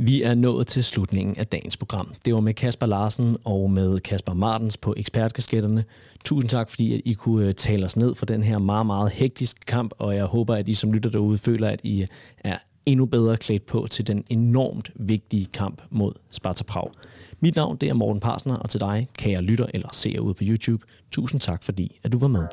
Vi er nået til slutningen af dagens program. Det var med Kasper Larsen og med Kasper Martens på ekspertkasketterne. Tusind tak, fordi at I kunne øh, tale os ned for den her meget, meget hektiske kamp, og jeg håber, at I som lytter derude føler, at I øh, er endnu bedre klædt på til den enormt vigtige kamp mod Sparta Prag. Mit navn det er Morten Parsner, og til dig, kære lytter eller ser ude på YouTube, tusind tak, fordi at du var med.